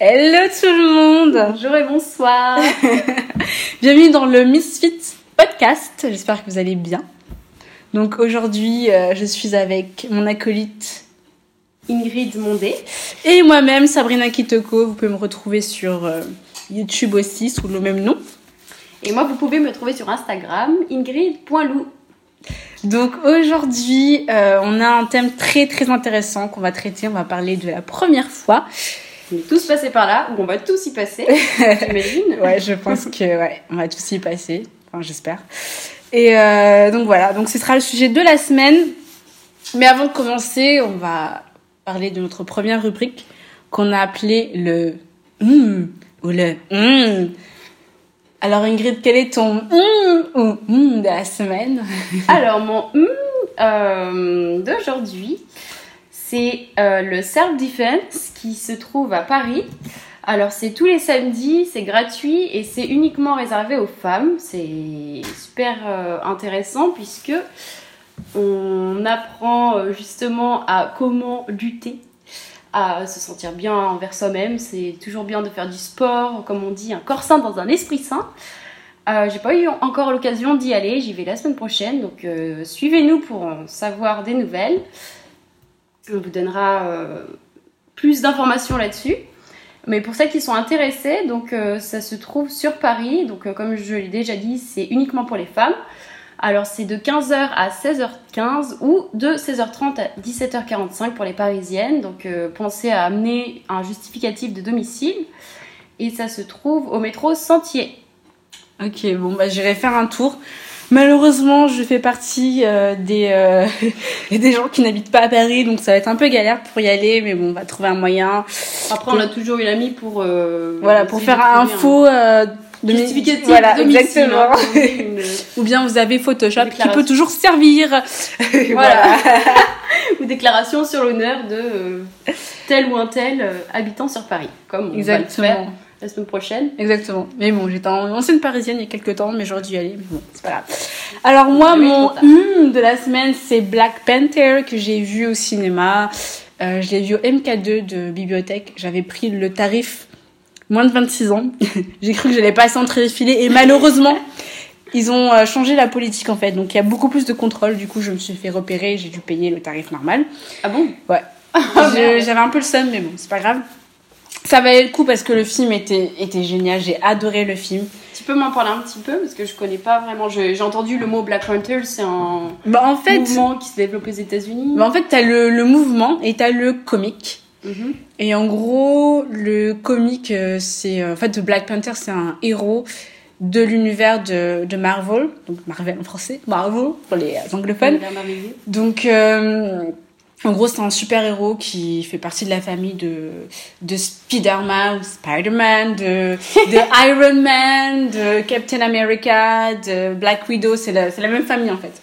Hello tout le monde Bonjour et bonsoir Bienvenue dans le Misfit Podcast, j'espère que vous allez bien. Donc aujourd'hui, euh, je suis avec mon acolyte Ingrid Mondé. et moi-même, Sabrina Kitoko. Vous pouvez me retrouver sur euh, YouTube aussi sous le même nom. Et moi, vous pouvez me trouver sur Instagram, ingrid.lou. Donc aujourd'hui, euh, on a un thème très très intéressant qu'on va traiter. On va parler de la première fois. On est tous passés par là, ou on va tous y passer, j'imagine. Ouais, je pense que ouais, on va tous y passer. Enfin, j'espère. Et euh, donc voilà, donc ce sera le sujet de la semaine. Mais avant de commencer, on va parler de notre première rubrique qu'on a appelée le hum ou le hum. Alors Ingrid, quel est ton hum ou hum de la semaine? Alors, mon euh, d'aujourd'hui, c'est euh, le Self Defense qui se trouve à Paris. Alors, c'est tous les samedis, c'est gratuit et c'est uniquement réservé aux femmes. C'est super euh, intéressant puisque on apprend euh, justement à comment lutter, à se sentir bien envers soi-même. C'est toujours bien de faire du sport, comme on dit, un corps sain dans un esprit sain. Euh, J'ai pas eu encore l'occasion d'y aller, j'y vais la semaine prochaine, donc euh, suivez-nous pour en savoir des nouvelles. On vous donnera plus d'informations là-dessus. Mais pour celles qui sont intéressées, donc ça se trouve sur Paris, donc comme je l'ai déjà dit, c'est uniquement pour les femmes. Alors c'est de 15h à 16h15 ou de 16h30 à 17h45 pour les parisiennes. Donc euh, pensez à amener un justificatif de domicile. Et ça se trouve au métro Sentier. Ok, bon bah j'irai faire un tour. Malheureusement, je fais partie euh, des euh, des gens qui n'habitent pas à Paris, donc ça va être un peu galère pour y aller, mais bon, on va trouver un moyen. Après, on a toujours une amie pour. euh, Voilà, pour faire un faux justificatif voilà, de exactement. hein, une- Ou bien vous avez Photoshop qui peut toujours servir. Voilà. ou déclaration sur l'honneur de euh, tel ou un tel euh, habitant sur Paris, comme on va le faire Exactement. la semaine prochaine. Exactement. Mais bon, j'étais en ancienne parisienne il y a quelques temps, mais j'aurais dû y aller. Mais bon, c'est pas grave. Alors moi, mon hum de la semaine, c'est Black Panther que j'ai vu au cinéma. Euh, je l'ai vu au MK2 de bibliothèque. J'avais pris le tarif moins de 26 ans. j'ai cru que j'allais passer entre les filets et malheureusement, ils ont euh, changé la politique en fait. Donc il y a beaucoup plus de contrôle. Du coup, je me suis fait repérer. J'ai dû payer le tarif normal. Ah bon? Ouais. Je- J'avais un peu le seum, mais bon, c'est pas grave. Ça valait le coup parce que le film était, était génial. J'ai adoré le film. Tu peux m'en parler un petit peu parce que je connais pas vraiment. J'ai entendu le mot Black Panther, c'est un Bah, en fait, mouvement qui se développe aux États-Unis. bah, en fait, t'as le, le mouvement et t'as le comique. Mhm. Et en gros, le comique, euh, c'est, euh, en fait, Black Panther, c'est un héros de l'univers de, de Marvel. Donc, Marvel en français. Marvel pour les euh, anglophones. Donc, euh, en gros, c'est un super-héros qui fait partie de la famille de, de Spider-Man, Spider-Man, de, de Iron Man, de Captain America, de Black Widow. C'est la, même famille, en fait.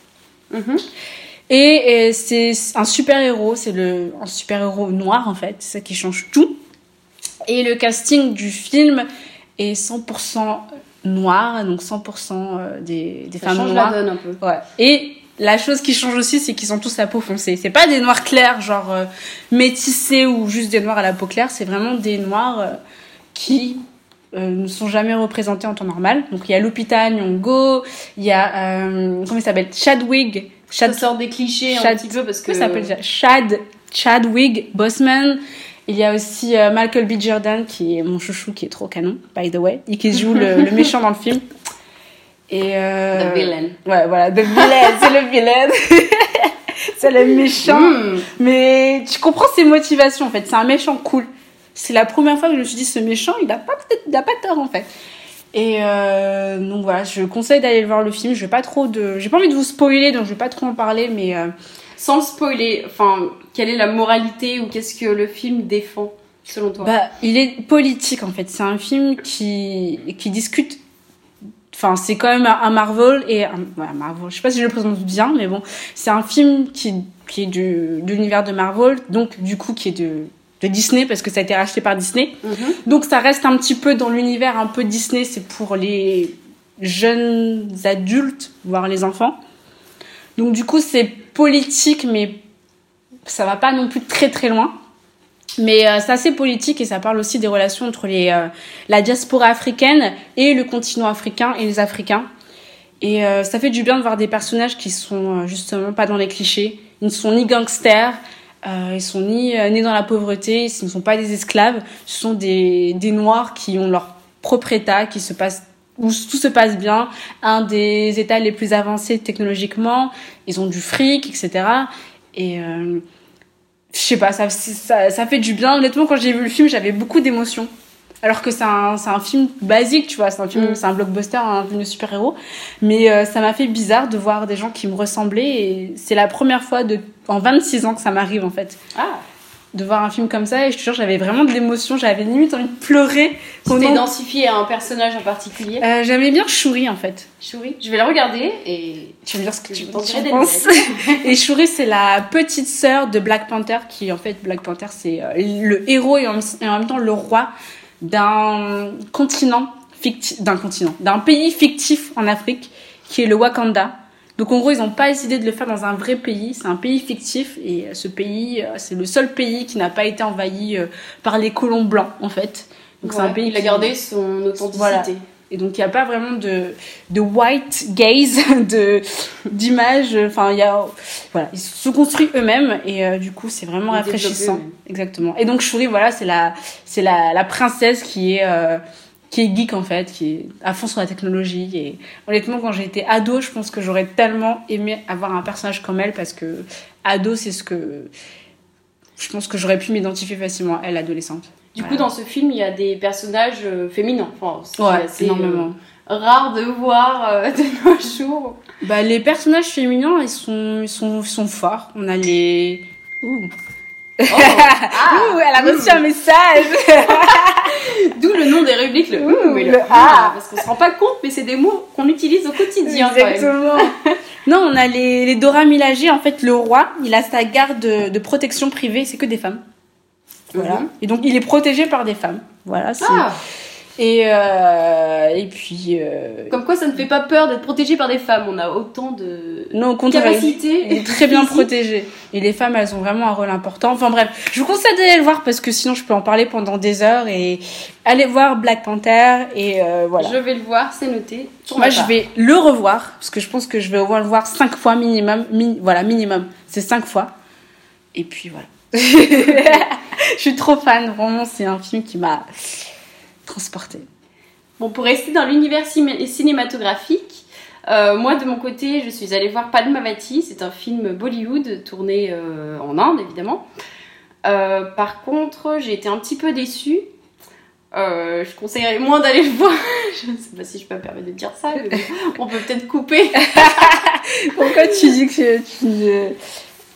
Mhm. Et, euh, c'est un super-héros, c'est le, un super-héros noir, en fait. C'est ça qui change tout. Et le casting du film est 100% noir, donc 100% euh, des, des Ça femmes change noires. la donne un peu. Ouais. Et la chose qui change aussi, c'est qu'ils ont tous la peau foncée. C'est pas des noirs clairs, genre euh, métissés ou juste des noirs à la peau claire. C'est vraiment des noirs euh, qui euh, ne sont jamais représentés en temps normal. Donc il y a Lupita Nyong'o, il y a comment il s'appelle? Chadwick. Ça Chad, sort des clichés Chad- un petit peu parce que. comment ça s'appelle déjà Chad Chadwick Boseman. Il y a aussi euh, Michael B. Jordan qui est mon chouchou qui est trop canon, by the way, et qui joue le, le méchant dans le film. Et euh, The villain. Ouais, voilà, the villain, c'est le vilain. c'est le méchant. Mm. Mais tu comprends ses motivations en fait. C'est un méchant cool. C'est la première fois que je me suis dit ce méchant, il a pas il a pas tort en fait. Et euh, donc voilà, je conseille d'aller voir le film. Je vais pas trop de, j'ai pas envie de vous spoiler, donc je vais pas trop en parler, mais euh, Sans le spoiler, enfin, quelle est la moralité ou qu'est-ce que le film défend selon toi? Bah, il est politique en fait. C'est un film qui qui discute. Enfin, c'est quand même un Marvel et ouais, Marvel. Je sais pas si je le présente bien, mais bon, c'est un film qui qui est du, de l'univers de Marvel, donc du coup qui est de, de Disney parce que ça a été racheté par Disney. Mhm. Donc ça reste un petit peu dans l'univers un peu Disney, c'est pour les jeunes adultes, voire les enfants. Donc du coup c'est politique, mais ça va pas non plus très très loin. Mais euh, c'est assez politique et ça parle aussi des relations entre les, euh, la diaspora africaine et le continent africain et les Africains. Et euh, ça fait du bien de voir des personnages qui sont justement pas dans les clichés. Ils ne sont ni gangsters, euh, ils sont ni euh, nés dans la pauvreté, ils ne sont pas des esclaves. Ce sont des, des noirs qui ont leur propre état, qui se passe où tout se passe bien, un des états les plus avancés technologiquement. Ils ont du fric, etc. Et euh, je sais pas, ça, ça, ça fait du bien. Honnêtement, quand j'ai vu le film, j'avais beaucoup d'émotions. Alors que c'est un, c'est un film basique, tu vois, c'est un film, Mm. c'est un blockbuster, un film de super-héros. Mais euh, ça m'a fait bizarre de voir des gens qui me ressemblaient et c'est la première fois de, en 26 ans que ça m'arrive en fait. Ah, De voir un film comme ça et je te jure, j'avais vraiment de l'émotion, j'avais limite envie de pleurer. tu t'es identifié à un personnage en particulier Euh, J'aimais bien Shuri en fait. Shuri Je vais le regarder et Tu veux dire ce que tu, Je penses Et Shuri, c'est la petite sœur de Black Panther, qui en fait, Black Panther, c'est euh, le héros et en, et en même temps le roi d'un continent fictif, d'un continent, d'un pays fictif en Afrique, qui est le Wakanda. Donc en gros, ils n'ont pas décidé de le faire dans un vrai pays, c'est un pays fictif et euh, ce pays, euh, c'est le seul pays qui n'a pas été envahi euh, par les colons blancs en fait. Donc c'est un pays il a qui- gardé son authenticité. Voilà. Et donc il n'y a pas vraiment de de white gaze de d'image enfin il y a voilà ils se construisent eux-mêmes et euh, du coup c'est vraiment Ils rafraîchissant. exactement. Et donc Shuri voilà c'est la c'est la la princesse qui est euh, qui est geek en fait qui est à fond sur la technologie. Et honnêtement quand j'ai été ado je pense que j'aurais tellement aimé avoir un personnage comme elle parce que ado c'est ce que je pense que j'aurais pu m'identifier facilement à elle adolescente Du coup, dans ce film, il y a des personnages euh, féminins. Enfin, ce qui est ouais assez, énormément euh, rare de voir euh, de nos jours. Bah, les personnages féminins, ils sont, ils sont, ils sont forts. On a les. Ouh. Oh, ah, Ouh, elle a reçu un message. D'où le nom des rubriques, le Ouh, et le, le ah, parce qu'on se rend pas compte, mais c'est des mots qu'on utilise au quotidien. Exactement. non, on a les, les Dora Milaje. En fait, le roi, il a sa garde de, de protection privée. C'est que des femmes. Voilà. Mhm. Et donc, il est protégé par des femmes. Voilà. Ah, Et, euh, et puis. euh, comme quoi ça ne fait pas peur d'être protégé par des femmes. On a autant de Non, au contraire. capacité. Il est très bien protégé. Et les femmes, elles ont vraiment un rôle important. Enfin bref, je vous conseille d'aller le voir parce que sinon je peux en parler pendant des heures. Et allez voir Black Panther. Et euh, voilà. Je vais le voir, c'est noté. Moi, je vais le revoir parce que je pense que je vais le voir cinq fois minimum. Mi- voilà, minimum. C'est cinq fois. Et puis voilà. je suis trop fan. Vraiment, c'est un film qui m'a transportée. Bon, pour rester dans l'univers cinématographique, euh, moi de mon côté, je suis allée voir Padmavati. C'est un film Bollywood tourné euh, en Inde, évidemment. Euh, par contre, j'ai été un petit peu déçue. Je conseillerais moins d'aller le voir. je ne sais pas si je peux me permettre de dire ça, mais bon, on peut peut-être couper. Pourquoi tu dis que tu, ne-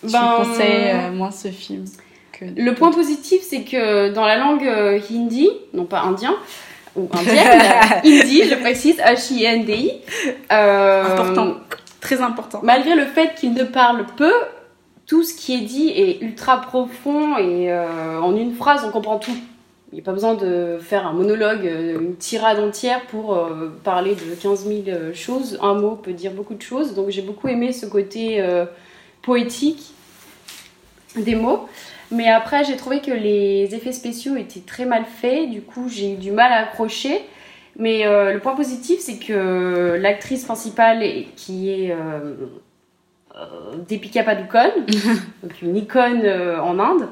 tu Ben, conseilles euh, moins ce film que Le point positif, c'est que dans la langue euh, hindi, non pas indien, ou indienne, hindi, je précise, H-I-N-D-I, euh, Important. Très important. malgré le fait qu'il ne parle peu, tout ce qui est dit est ultra profond et en une phrase, on comprend tout. Il n'y a pas besoin de faire un monologue, une tirade entière pour euh, parler de 15 000 euh, choses. Un mot peut dire beaucoup de choses. Donc j'ai beaucoup aimé ce côté euh, poétique des mots. Mais après, j'ai trouvé que les effets spéciaux étaient très mal faits. Du coup, j'ai eu du mal à accrocher. Mais euh, le point positif, c'est que l'actrice principale, qui est euh, euh, Deepika Padukone, donc une icône euh, en Inde,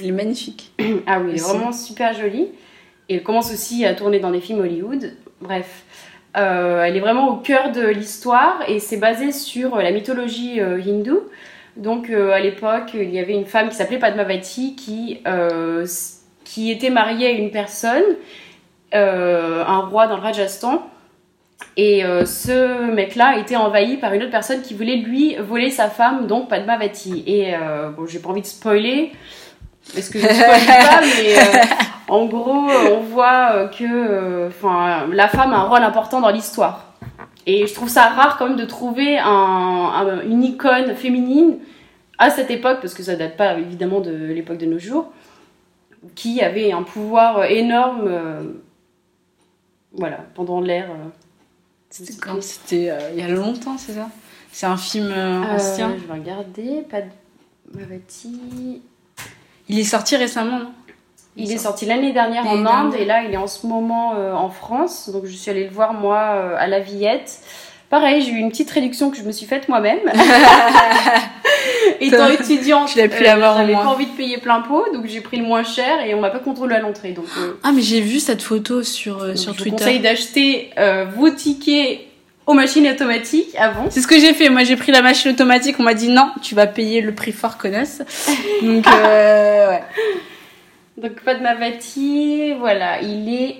Il est magnifique. ah oui, elle est vraiment super jolie. Et elle commence aussi à tourner dans des films Hollywood. Bref, Euh, elle est vraiment au cœur de l'histoire et c'est basé sur la mythologie euh, hindoue. Donc euh, à l'époque, il y avait une femme qui s'appelait Padmavati qui, euh, qui était mariée à une personne, euh, un roi dans le Rajasthan. Et euh, ce mec-là a été envahi par une autre personne qui voulait lui voler sa femme, donc Padmavati. Et euh, bon, j'ai pas envie de spoiler, parce que je ne spoil pas, mais euh, en gros, on voit euh, que euh, la femme a un rôle important dans l'histoire. Et je trouve ça rare quand même de trouver un- un- une icône féminine à cette époque, parce que ça date pas évidemment de l'époque de nos jours, qui avait un pouvoir énorme, euh, voilà, pendant l'ère. euh, C'était quand? C'était euh, il y a longtemps, c'est ça? C'est un film ancien? je vais regarder, pas de Mavati. Il est sorti récemment, non? Il est sorti l'année dernière en Inde et là il est en ce moment euh, en France. Donc je suis allée le voir moi euh, à la Villette. Pareil, j'ai eu une petite réduction que je me suis faite moi-même. Étant étudiante, pu l'avoir au j'avais pas envie de payer plein pot, donc j'ai pris le moins cher et on m'a pas contrôlé à l'entrée. Donc euh, Ah, mais j'ai vu cette photo sur, euh, donc sur je vous Twitter. conseille d'acheter euh, vos tickets aux machines automatiques avant. C'est ce que j'ai fait. Moi, j'ai pris la machine automatique. On m'a dit non, tu vas payer le prix fort connasse. Donc, euh, ouais. Donc Padmavati, voilà, il est,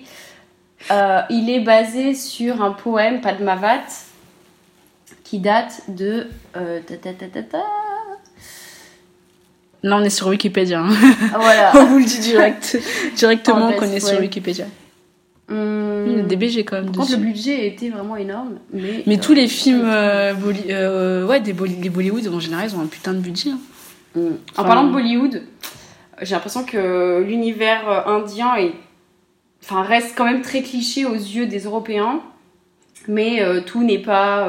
euh, il est basé sur un poème Padmavat qui date de euh, ta, ta, ta, ta, ta. Là, on est sur Wikipédia. hein. Voilà. on vous le dit direct. Directement, En on best, sur. Wikipédia. Hum, BG quand même par contre, dessus. le budget était vraiment énorme, mais Mais euh, tous les films, euh, Bolly- euh, ouais, des Bolly- Bollywood en général, ils ont un putain de budget. hein. hum. En parlant de Bollywood, j'ai l'impression que l'univers indien est, enfin, reste quand même très cliché aux yeux des Européens. Mais tout n'est pas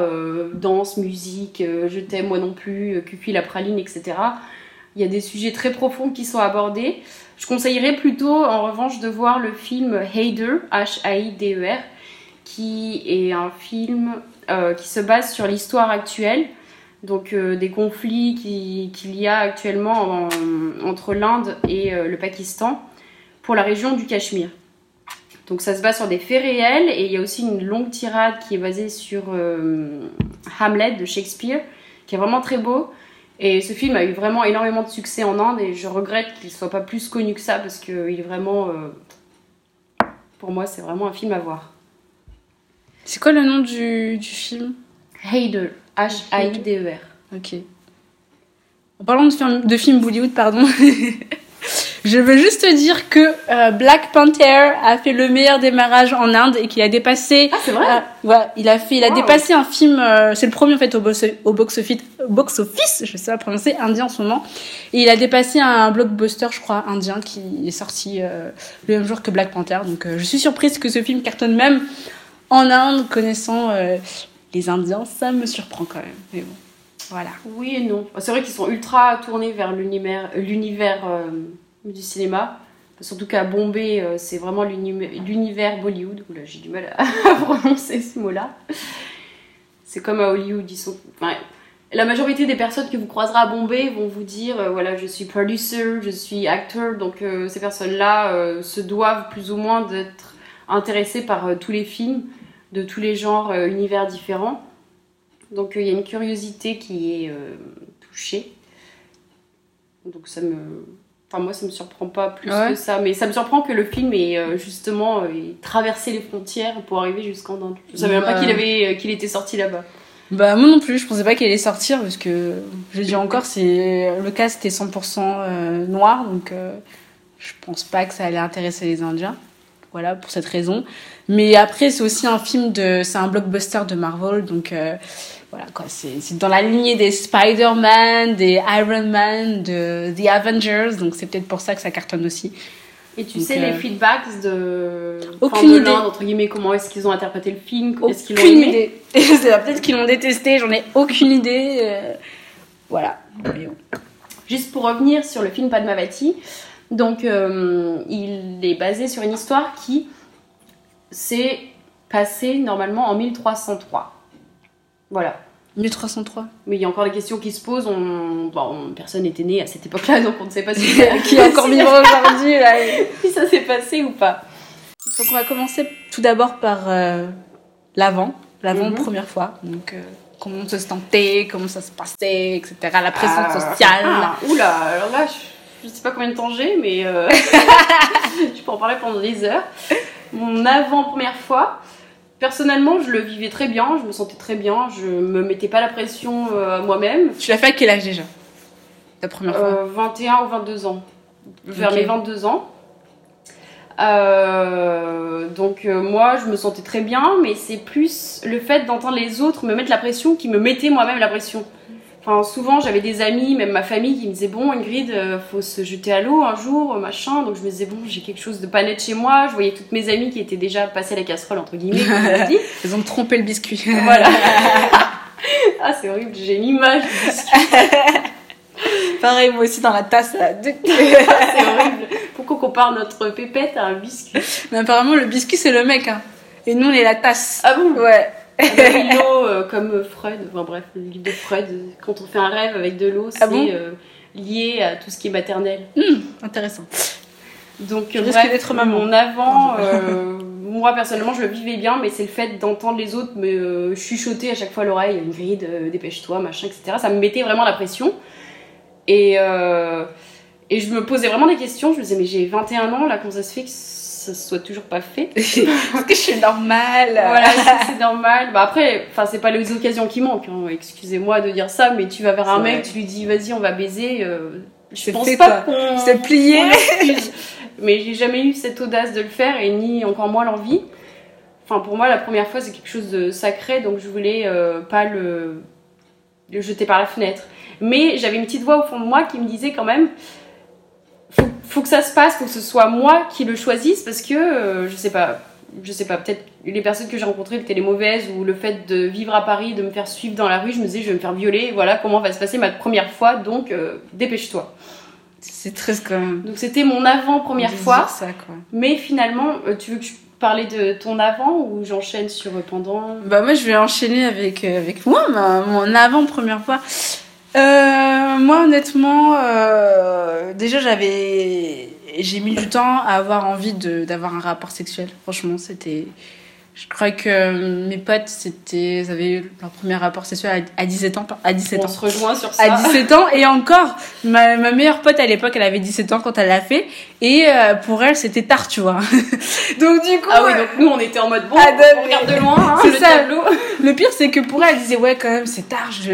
danse, musique, je t'aime moi non plus, cucu la praline, etc. Il y a des sujets très profonds qui sont abordés. Je conseillerais plutôt, en revanche, de voir le film Heider, H-A-I-D-E-R, qui est un film euh, qui se base sur l'histoire actuelle, donc euh, des conflits qui- qu'il y a actuellement en- entre l'Inde et euh, le Pakistan pour la région du Cachemire. Donc ça se base sur des faits réels et il y a aussi une longue tirade qui est basée sur Hamlet de Shakespeare, qui est vraiment très beau. Et ce film a eu vraiment énormément de succès en Inde et je regrette qu'il soit pas plus connu que ça parce qu'il est vraiment, euh, pour moi, c'est vraiment un film à voir. C'est quoi le nom du, du film? Heider, H-A-I-D-E-R. Ok. En parlant de, film, de films Bollywood, pardon, je veux juste te dire que euh, Black Panther a fait le meilleur démarrage en Inde et qu'il a dépassé. Ah, c'est vrai Ah, ouais, il a fait, il a Wow. dépassé un film. euh, c'est le premier en fait au box, au box office, box office, je sais pas prononcer, indien en ce moment. Et il a dépassé un blockbuster, je crois, indien qui est sorti euh, le même jour que Black Panther. Donc euh, je suis surprise que ce film cartonne même en Inde, connaissant euh, les Indiens, ça me surprend quand même. Mais bon, voilà. Oui et non. C'est vrai qu'ils sont ultra tournés vers l'univers, l'univers euh, du cinéma. Surtout qu'à Bombay, euh, c'est vraiment l'uni- l'univers Bollywood. Oula, j'ai du mal à prononcer ce mot-là. C'est comme à Hollywood, ils sont. la majorité des personnes que vous croiserez à Bombay vont vous dire euh, voilà, je suis producer, je suis acteur. Donc euh, ces personnes-là se doivent plus ou moins d'être intéressées par tous les films de tous les genres, univers différents. Donc il y a une curiosité qui est touchée. Donc ça me... Enfin moi ça me surprend pas plus Ouais. que ça. Mais ça me surprend que le film ait euh, justement euh, ait traversé les frontières pour arriver jusqu'en Inde. Je savais même pas Ouais. qu'il avait euh, qu'il était sorti là-bas. Bah moi non plus, je pensais pas qu'elle allait sortir parce que je dis encore, c'est le cast était 100% euh, noir, donc je pense pas que ça allait intéresser les Indiens. Voilà pour cette raison. Mais après c'est aussi un film de, c'est un blockbuster de Marvel, donc voilà quoi, c'est dans la lignée des Spider-Man, des Iron Man, de The Avengers, donc c'est peut-être pour ça que ça cartonne aussi. Et tu Donc, sais euh, les feedbacks de... Aucune de idée. entre guillemets, comment est-ce qu'ils ont interprété le film Est-ce qu'ils l'ont Aucune idée. peut-être qu'ils l'ont détesté, j'en ai aucune idée. euh, voilà. Juste pour revenir sur le film Padmavati, donc euh, il est basé sur une histoire qui s'est passée normalement en 1303. Voilà. 1303. Mais il y a encore des questions qui se posent. On... Bon, personne n'était né à cette époque-là, donc on ne sait pas si, qui est encore vivant aujourd'hui. là. si ça s'est passé ou pas. Donc on va commencer tout d'abord par euh, l'avant, l'avant Mhm. première fois. Donc euh, comment on se sentait, comment ça se passait, etc. La pression Ah, sociale. ah, oula, alors là, je, je sais pas combien de temps j'ai, mais euh, je peux en parler pendant des heures. Mon avant-première fois, personnellement, je le vivais très bien, je me sentais très bien, je me mettais pas la pression euh, moi-même. Tu l'as fait à quel âge déjà? Ta première fois? Euh, 21 ou 22 ans. Vers mes 22 ans. Euh, donc euh, moi je me sentais très bien mais c'est plus le fait d'entendre les autres me mettre la pression qui me mettait moi-même la pression Enfin, souvent, j'avais des amis, même ma famille, qui me disaient Bon, Ingrid, euh, faut se jeter à l'eau un jour, machin. Donc, je me disais Bon, j'ai quelque chose de pas net chez moi. Je voyais toutes mes amies qui étaient déjà passées la casserole, entre guillemets, on. Elles ont trompé le biscuit. Voilà. ah, c'est horrible, j'ai une image du biscuit. Pareil, moi aussi dans la tasse. Là. c'est horrible. Pourquoi qu'on compare notre pépette à un biscuit? Mais apparemment, le biscuit, c'est le mec. Hein. Et nous, on est la tasse. Ah bon? Ouais. L'eau, euh, comme Freud, enfin bref, l'île de Freud, quand on fait un rêve avec de l'eau, c'est Ah bon euh, lié à tout ce qui est maternel. Hum, intéressant. Donc, Je bref, d'être maman. mon avant, euh, moi personnellement, je le vivais bien, mais c'est le fait d'entendre les autres me chuchoter à chaque fois à l'oreille, une grille, dépêche-toi, machin, etc. Ça me mettait vraiment la pression. Et, et je me posais vraiment des questions. Je me disais, mais j'ai 21 ans, là, comment ça se fait que ça soit toujours pas fait Est-ce que je suis normale Voilà, c'est normal. Bah après, enfin, c'est pas les occasions qui manquent. hein. Excusez-moi de dire ça, mais tu vas vers un mec, vrai. tu lui dis, vas-y, on va baiser. euh, je pense fait, pas qu'on C'est plié. mais j'ai jamais eu cette audace de le faire et ni encore moins l'envie. Enfin, pour moi, la première fois, c'est quelque chose de sacré, donc je voulais euh, pas le, le jeter par la fenêtre. Mais j'avais une petite voix au fond de moi qui me disait quand même faut, que ça se passe, faut que ce soit moi qui le choisisse parce que euh, je sais pas, je sais pas, peut-être les personnes que j'ai rencontrées étaient les mauvaises ou le fait de vivre à Paris, de me faire suivre dans la rue, je me disais je vais me faire violer, voilà comment va se passer ma première fois, donc euh, dépêche-toi. C'est triste quand même. Donc c'était mon avant première fois, ça, quoi. mais finalement, euh, tu veux que je parle de ton avant ou j'enchaîne sur pendant? Bah moi je vais enchaîner avec avec moi ma- mon avant première fois. Euh, moi honnêtement euh, déjà j'avais j'ai mis du temps à avoir envie de d'avoir un rapport sexuel. Franchement c'était je crois que euh, mes potes c'était ils avaient eu leur premier rapport sexuel à, à 17 ans à 17 On ans. se rejoint sur ça. À 17 ans et encore ma, ma meilleure pote à l'époque elle avait 17 ans quand elle l'a fait et euh, pour elle c'était tard tu vois. donc du coup Ah oui, donc nous on était en mode bon, Ah, non, on regarde de loin hein, c'est le ça. tableau. Le pire, c'est que pour elle, elle disait, ouais, quand même, c'est tard, je...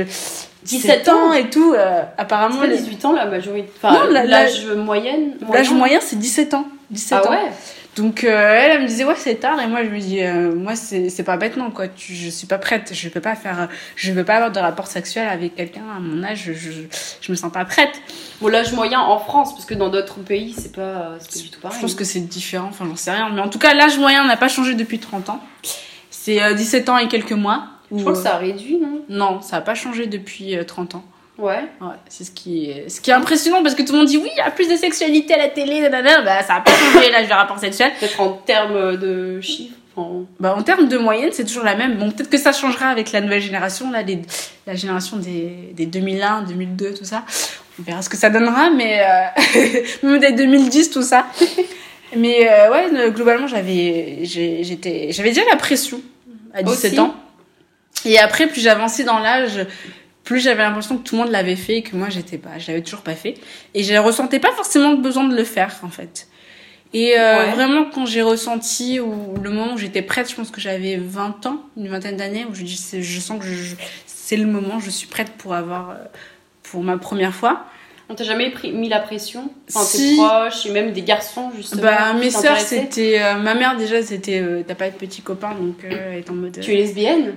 17 ans et tout. euh, C'est apparemment, pas les- 18 ans la majorité. Enfin, l'âge moyenne. l'âge moyen, c'est 17 ans. 17 Ah ans. ouais Donc, euh, elle, elle me disait, ouais, c'est tard. Et moi, je me dis, euh, moi, c'est c'est pas maintenant, quoi. Tu, je suis pas prête. Je peux pas faire, je veux pas avoir de rapport sexuel avec quelqu'un à mon âge. Je, je, je me sens pas prête. Bon, l'âge moyen en France, parce que dans d'autres pays, c'est pas, c'est pas du tout pareil. Je pense que c'est différent. Enfin, j'en sais rien. Mais en tout cas, l'âge moyen n'a pas changé depuis 30 ans. C'est euh, 17 ans et quelques mois. Je crois que euh, ça a réduit, non? Non, ça a pas changé depuis euh, 30 ans. Ouais. Ouais, c'est ce qui est, ce qui est impressionnant parce que tout le monde dit oui, il y a plus de sexualité à la télé, nanana. bah ça a pas changé l'âge de rapport sexuel. Peut-être en termes de chiffres. enfin, Bah en termes de moyenne, c'est toujours la même. Bon, peut-être que ça changera avec la nouvelle génération, là, les- la génération des, des 2001, 2002, tout ça. On verra ce que ça donnera, mais euh, même des 2010, tout ça. Mais euh, ouais, globalement, j'avais, j'étais, j'avais déjà la pression à 17 Aussi. ans. Et après, plus j'avançais dans l'âge, plus j'avais l'impression que tout le monde l'avait fait et que moi j'étais pas, je l'avais toujours pas fait. Et je ressentais pas forcément le besoin de le faire en fait. Et euh, Ouais. vraiment quand j'ai ressenti ou le moment où j'étais prête, je pense que j'avais 20 ans, une vingtaine d'années, où je dis je sens que c'est le moment, je suis prête pour avoir euh, pour ma première fois. On t'a jamais mis la pression? Enfin, Si. tes proches et même des garçons, justement. Bah mes sœurs c'était euh, ma mère déjà c'était euh, t'as pas de petit copain donc euh, elle est en mode Tu es lesbienne?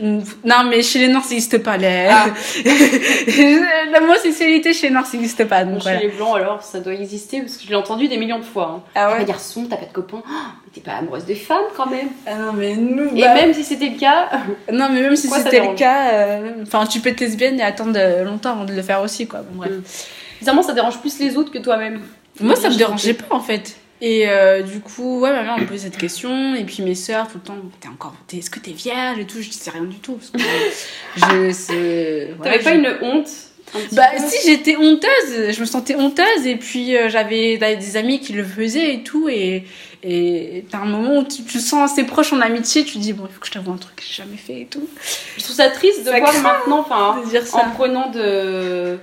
Non, mais chez les Noirs, ça n'existe pas. Les... Ah. L'homosexualité chez les Noirs, ça n'existe pas. Donc Bon, voilà. Chez les blancs, alors, ça doit exister, parce que je l'ai entendu des millions de fois. Hein. Ah T'as ouais pas de garçon, t'as pas de copain, Oh, mais t'es pas amoureuse des femmes quand même. Ah non, mais nous. Et bah, même si c'était le cas, Non, mais même si c'était le cas, euh, enfin, tu peux être lesbienne et attendre euh, longtemps avant de le faire aussi, quoi. Bon, bref. Mm. bizarrement, ça dérange plus les autres que toi-même. Moi, ça me dérangeait pas, en fait. Et euh, du coup, ouais, ma mère me posait cette question. Et puis mes sœurs, tout le temps, t'es encore. t'es- Est-ce que t'es vierge et tout? Je disais rien du tout. Parce que je. T'avais pas une honte un Bah peu si j'étais honteuse, je me sentais honteuse et puis euh, j'avais des amis qui le faisaient et tout et et t'as un moment où tu, tu te sens assez proche en amitié, tu te dis bon il faut que je t'avoue un truc que j'ai jamais fait et tout. Je trouve ça triste de Ça voir maintenant, enfin, en prenant de,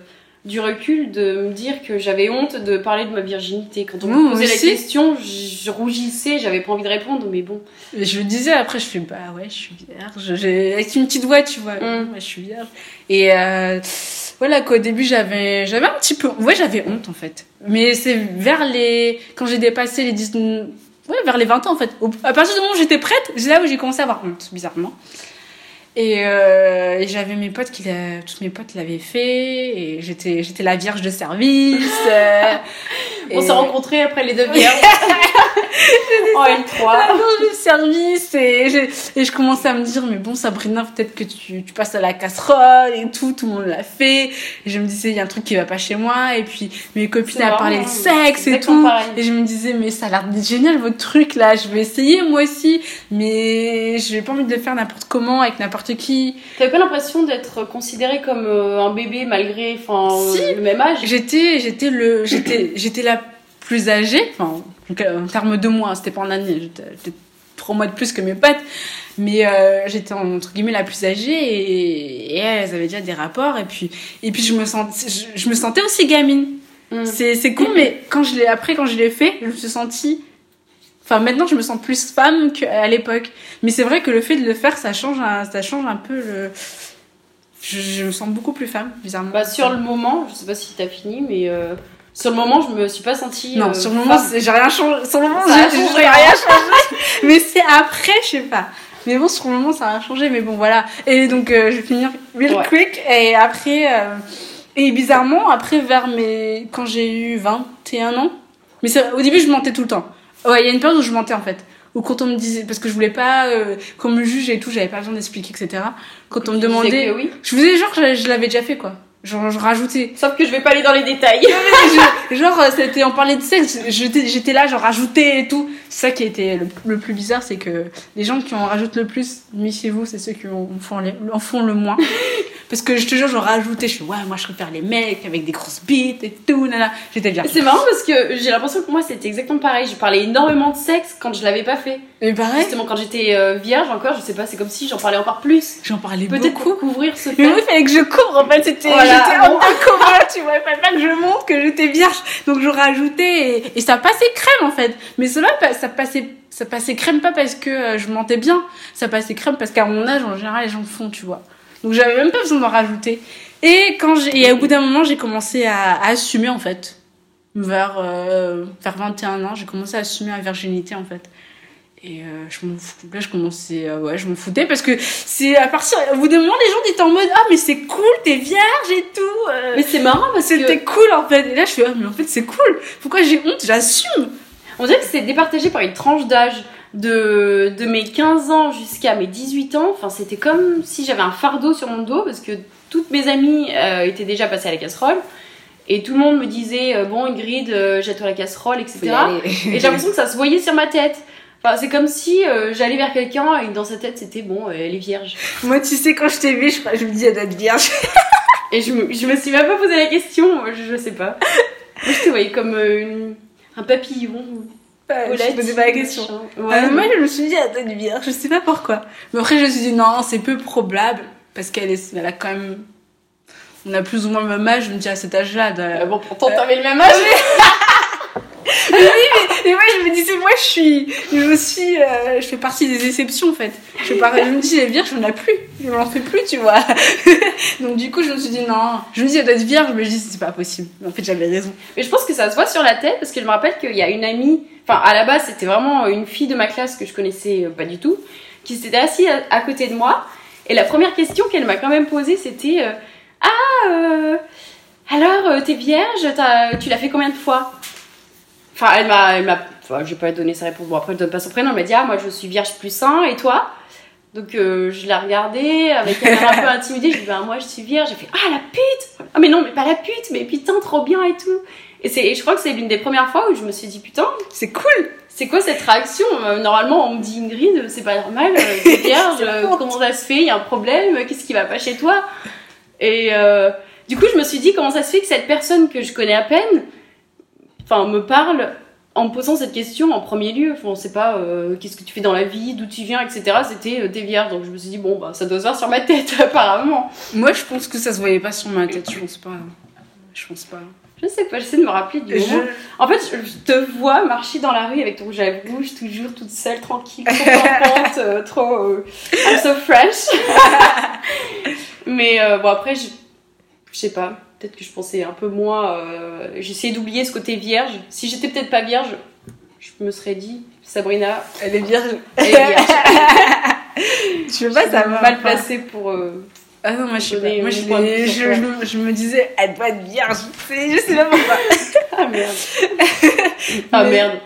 du recul, de me dire que j'avais honte de parler de ma virginité. Quand on me posait la question, je rougissais, j'avais pas envie de répondre, mais bon. Et je le disais après je fais bah ouais je suis vierge, avec une petite voix tu vois, Mm. Je suis vierge. Et euh, voilà qu'au début j'avais j'avais un petit peu ouais j'avais honte en fait. Mais c'est vers les quand j'ai dépassé les 19 ouais vers les 20 ans en fait. À partir du moment où j'étais prête, c'est là où j'ai commencé à avoir honte bizarrement. Et, euh, et j'avais mes potes qui l'a- toutes mes potes l'avaient fait et j'étais j'étais la vierge de service. euh, On et- s'est rencontrés après les deux bières. en la L3. vierge de service et, j'ai- et je commençais à me dire mais bon Sabrina peut-être que tu, tu passes à la casserole et tout tout le monde l'a fait et je me disais il y a un truc qui va pas chez moi et puis mes copines à parler de sexe et tout pareil. et je me disais mais ça a l'air génial votre truc là je vais essayer moi aussi mais j'ai pas envie de le faire n'importe comment avec n'importe qui T'avais pas l'impression d'être considérée comme euh, un bébé malgré enfin, Si. le même âge? J'étais, j'étais le, j'étais, j'étais la plus âgée, enfin, euh, en termes de mois, c'était pas en année, j'étais, trois mois de plus que mes potes, mais euh, j'étais entre guillemets la plus âgée et, et elles avaient déjà des rapports et puis, et puis je me sentais, je, je me sentais aussi gamine. Mm. C'est, c'est con, mais quand je l'ai, après quand je l'ai fait, je me suis sentie, enfin maintenant je me sens plus femme qu'à l'époque. Mais c'est vrai que le fait de le faire, ça change, un, ça change un peu le, je, je me sens beaucoup plus femme, bizarrement. Bah, sur le moment, je sais pas si t'as fini, mais euh, sur le moment, je me suis pas sentie. Non, euh, sur le moment, j'ai rien changé. Sur le moment, j'ai j'ai hein. rien changé. Mais c'est après, je sais pas. Mais bon, sur le moment, ça a changé. Mais bon, voilà. Et donc, euh, je vais finir real Ouais. quick. Et après, euh, et bizarrement, après, vers mes, quand j'ai eu 21 ans. Mais au début, je mentais tout le temps. Ouais, il y a une période où je mentais, en fait. Ou quand on me disait, parce que je voulais pas, euh, qu'on me juge et tout, j'avais pas besoin d'expliquer, etc. Quand on me demandait, oui. je faisais genre, je, je l'avais déjà fait, quoi. Genre, je rajoutais. Sauf que je vais pas aller dans les détails. Je- genre euh, c'était on parlait de sexe j'étais là genre rajouter et tout c'est ça qui était le, le plus bizarre c'est que les gens qui en rajoutent le plus méfiez-vous c'est ceux qui en font, les- en font le moins parce que je te jure je rajoutais je suis ouais moi je préfère les mecs avec des grosses bites et tout nana j'étais bien C'est marrant parce que j'ai l'impression que moi c'était exactement pareil. Je parlais énormément de sexe quand je l'avais pas fait. mais pareil Justement, quand j'étais euh, vierge encore, je sais pas, c'est comme si j'en parlais encore plus. j'en parlais Peut-être beaucoup pour couvrir ce mais fait. oui, il fallait que je couvre, en fait, c'était, Voilà. j'étais en tu vois, il fallait pas que je montre que j'étais vierge. Donc, je rajoutais, et, et ça passait crème, en fait. Mais cela, ça passait, ça passait crème pas parce que euh, je mentais bien. Ça passait crème parce qu'à mon âge, en général, les gens le font, tu vois. Donc, j'avais même pas besoin d'en rajouter. Et quand j'ai, et au bout d'un moment, j'ai commencé à, à assumer, en fait. Vers, euh, vers 21 ans, j'ai commencé à assumer ma virginité, en fait. Et euh, je m'en. Là, je commençais, euh, ouais, je m'en foutais parce que c'est à partir, au bout d'un moment, les gens étaient en mode, ah, mais c'est cool, t'es vierge et tout. euh, Mais c'est marrant parce c'était que cool en fait. Et là, je suis, ah, mais en fait, c'est cool. Pourquoi j'ai honte? J'assume. on dirait que c'est départagé par une tranche d'âge. De, de mes 15 ans jusqu'à mes 18 ans, enfin c'était comme si j'avais un fardeau sur mon dos parce que toutes mes amies euh, étaient déjà passées à la casserole et tout le monde me disait euh, bon Ingrid euh, jette-toi la casserole etc. Et j'ai l'impression que ça se voyait sur ma tête. Enfin, c'est comme si euh, j'allais vers quelqu'un et dans sa tête c'était bon, elle est vierge. Moi, tu sais, quand je t'ai vu, je, me dis, elle doit être vierge. Et je me, je me suis même pas posé la question, je, je sais pas. Moi, je te voyais comme une- un papillon. Je me posais pas la question. Ouais, Euh, moi, je me suis dit, elle doit être vierge. Je sais pas pourquoi. Mais après, je me suis dit, non, c'est peu probable. Parce qu'elle est, elle a quand même. On a plus ou moins le même âge, je me dis à cet âge-là. de- Euh, bon, pourtant, t'avais le même âge. Et moi, je me disais, moi, je suis, je suis, euh, je fais partie des exceptions, en fait. Je, par- je me dis, les vierges, je n'en ai plus. Je n'en fais plus, tu vois. Donc, du coup, je me suis dit, non. Je me dis, elle doit être vierge, mais je dis, c'est pas possible. Mais en fait, j'avais raison. Mais je pense que ça se voit sur la tête parce que je me rappelle qu'il y a une amie, enfin à la base c'était vraiment une fille de ma classe que je connaissais euh, pas du tout, qui s'était assise à, côté de moi. Et la première question qu'elle m'a quand même posée c'était euh, Ah, alors t'es vierge, t'as- tu l'as fait combien de fois? Enfin, elle m'a. Elle m'a enfin, je vais pas donner sa réponse, bon après elle donne pas son prénom, elle m'a dit Ah, moi je suis vierge plus 1 et toi? Donc euh, je l'ai regardée avec un air un peu intimidée, je lui ai dit bah, moi je suis vierge, j'ai fait ah la pute! Ah mais non mais pas la pute, mais putain trop bien et tout. Et, c'est, et je crois que c'est l'une des premières fois où je me suis dit putain, C'est cool. c'est quoi cette réaction? Euh, Normalement on me dit Ingrid, c'est pas normal, euh, t'es vierge, euh, comment ça se fait, il y a un problème, qu'est-ce qui va pas chez toi? Et euh, du coup je me suis dit comment ça se fait que cette personne que je connais à peine, enfin me parle en me posant cette question en premier lieu, enfin, on sait pas euh, qu'est-ce que tu fais dans la vie, d'où tu viens, etc. C'était euh, t'es vierge, donc je me suis dit bon bah ça doit se voir sur ma tête apparemment. Moi, je pense que ça se voyait pas sur ma tête. Je pense pas. Je pense pas. Je sais pas, j'essaie de me rappeler du moment. Je- En fait, je te vois marcher dans la rue avec ton rouge à bouche, toujours toute seule, tranquille, trop contente, euh, trop. euh, I'm so fresh. Mais euh, bon, après, je, je sais pas. Peut-être que je pensais un peu moins. euh, J'essayais d'oublier ce côté vierge. Si j'étais peut-être pas vierge, je me serais dit, Sabrina, Elle est vierge. elle est vierge. je sais pas, ça va. mal placé pour. euh, Ah non, moi je sais pas. Moi je, je, je- je me disais, elle doit être vierge. Je sais pas pourquoi. Ah merde. ah Mais- merde.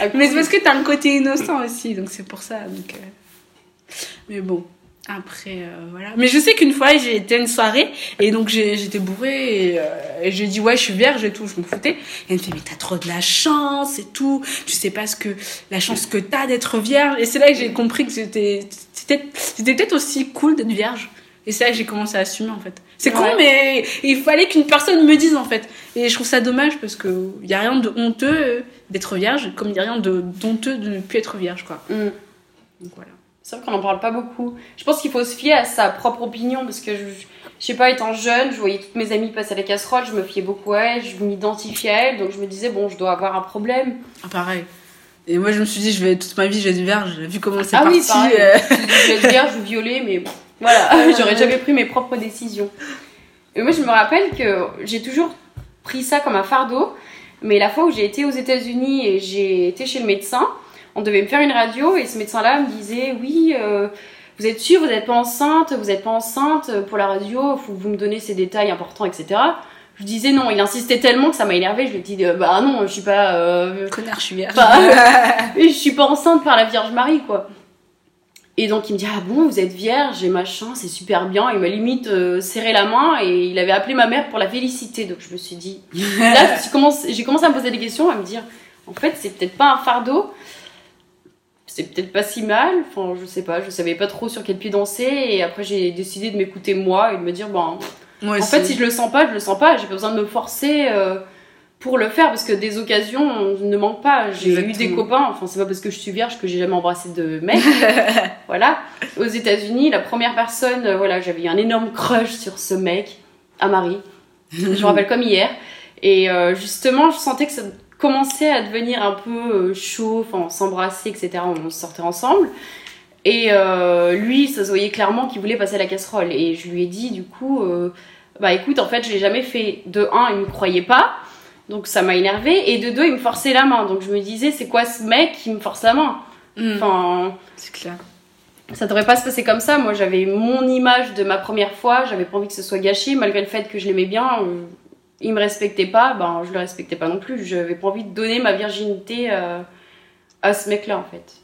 Ah, Mais c'est cool. parce que t'as un côté innocent aussi, donc c'est pour ça. Donc, euh. Mais bon, après, euh, voilà. Mais je sais qu'une fois, j'ai été à une soirée, et donc j'étais bourrée, et, euh, et j'ai dit, ouais, je suis vierge et tout, je me foutais. Et elle me fait, mais t'as trop de la chance et tout, tu sais pas ce que, la chance que t'as d'être vierge. Et c'est là que j'ai compris que c'était, c'était, c'était peut-être aussi cool d'être vierge. Et c'est là que j'ai commencé à assumer, en fait. C'est con, mais il fallait qu'une personne me dise, en fait. Et je trouve ça dommage parce que y a rien de honteux d'être vierge, comme il y a rien de d'honteux de ne plus être vierge, quoi. Mm. Donc voilà. C'est vrai qu'on n'en parle pas beaucoup. Je pense qu'il faut se fier à sa propre opinion parce que je, je sais pas, étant jeune, je voyais toutes mes amies passer à la casserole, je me fiais beaucoup à elles, je m'identifiais à elles, donc je me disais, bon, je dois avoir un problème. Ah, pareil. Et moi, je me suis dit, je vais toute ma vie, je vais être vierge. Vu comment c'est ah parti. oui, pareil. euh, Je vais être vierge ou violée, mais bon, voilà, j'aurais jamais pris mes propres décisions. Et moi, je me rappelle que j'ai toujours pris ça comme un fardeau, mais la fois où j'ai été aux États-Unis et j'ai été chez le médecin, on devait me faire une radio et ce médecin-là me disait Oui, euh, vous êtes sûre, vous n'êtes pas enceinte, vous n'êtes pas enceinte pour la radio, faut que vous me donner ces détails importants, etc. Je disais non, il insistait tellement que ça m'a énervé. Je lui ai dit euh, Bah non, je suis pas. euh, Connard, je suis vierge. Et je suis pas enceinte par la Vierge Marie, quoi. Et donc il me dit ah bon vous êtes vierge et machin c'est super bien il m'a limite euh, serré la main et il avait appelé ma mère pour la féliciter donc je me suis dit là j'ai commencé, j'ai commencé à me poser des questions à me dire en fait c'est peut-être pas un fardeau c'est peut-être pas si mal enfin je sais pas je savais pas trop sur quel pied danser et après j'ai décidé de m'écouter moi et de me dire bon Moi en aussi. fait si je le sens pas je le sens pas j'ai pas besoin de me forcer euh, pour le faire parce que des occasions ne manquent pas. J'ai eu des copains enfin c'est pas parce que je suis vierge que j'ai jamais embrassé de mec. Voilà. Aux États-Unis la première personne euh, voilà j'avais eu un énorme crush sur ce mec à Marie je me rappelle comme hier. Et euh, justement je sentais que ça commençait à devenir un peu euh, chaud enfin s'embrasser etc on sortait ensemble et euh, lui ça se voyait clairement qu'il voulait passer à la casserole et je lui ai dit du coup euh, bah écoute en fait je l'ai jamais fait de un il me croyait pas donc ça m'a énervé et de deux il me forçait la main donc je me disais c'est quoi ce mec qui me force la main? Mm, enfin c'est clair. ça devrait pas se passer comme ça. Moi, j'avais mon image de ma première fois. J'avais pas envie que ce soit gâché, malgré le fait que je l'aimais bien. euh, il me respectait pas, ben je le respectais pas non plus. J'avais pas envie de donner ma virginité euh, à ce mec-là, en fait.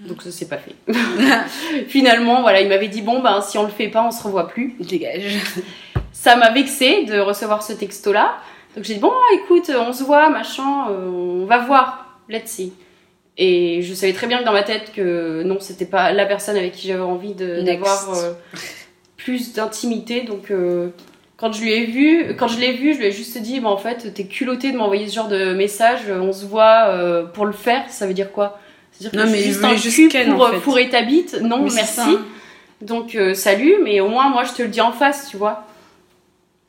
Donc ça s'est pas fait. Finalement, voilà, il m'avait dit bon ben si on le fait pas, on se revoit plus. Dégage. Ça m'a vexé de recevoir ce texto-là. Donc j'ai dit bon écoute, on se voit, machin, euh, on va voir, let's see. Et je savais très bien que dans ma tête que non, c'était pas la personne avec qui j'avais envie de- d'avoir euh, plus d'intimité. Donc quand je lui ai vu, quand je l'ai vu, je lui ai juste dit bon en fait t'es culotté de m'envoyer ce genre de message. On se voit euh, pour le faire. Ça veut dire quoi? C'est-à-dire que mais juste un juste cul ken, pour en fait. fourrer ta bite? Non, Mais merci. hein. Donc euh, salut, mais au moins moi je te le dis en face, tu vois.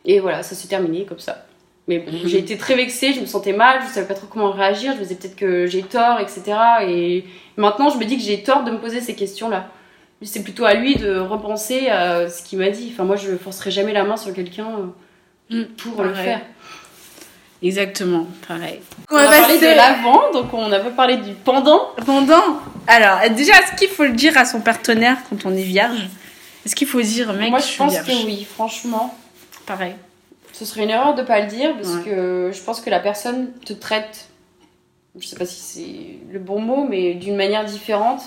Et voilà, ça s'est terminé comme ça. Mais bon, Mhm. j'ai été très vexée, je me sentais mal, je savais pas trop comment réagir, je me disais peut-être que j'ai tort, etc. Et maintenant je me dis que j'ai tort de me poser ces questions-là. C'est plutôt à lui de repenser à ce qu'il m'a dit. Enfin moi je forcerai jamais la main sur quelqu'un euh, Mm, pour le pareil. faire. Exactement, pareil. On a parlé de l'avant, donc on a pas parlé du pendant. Pendant. Alors, déjà, est-ce qu'il faut le dire à son partenaire quand on est vierge? Est-ce qu'il faut dire, mec, moi je je suis pense vierge? que oui, franchement. Pareil. Ce serait une erreur de pas le dire parce Ouais. que je pense que la personne te traite, je sais pas si c'est le bon mot, mais d'une manière différente.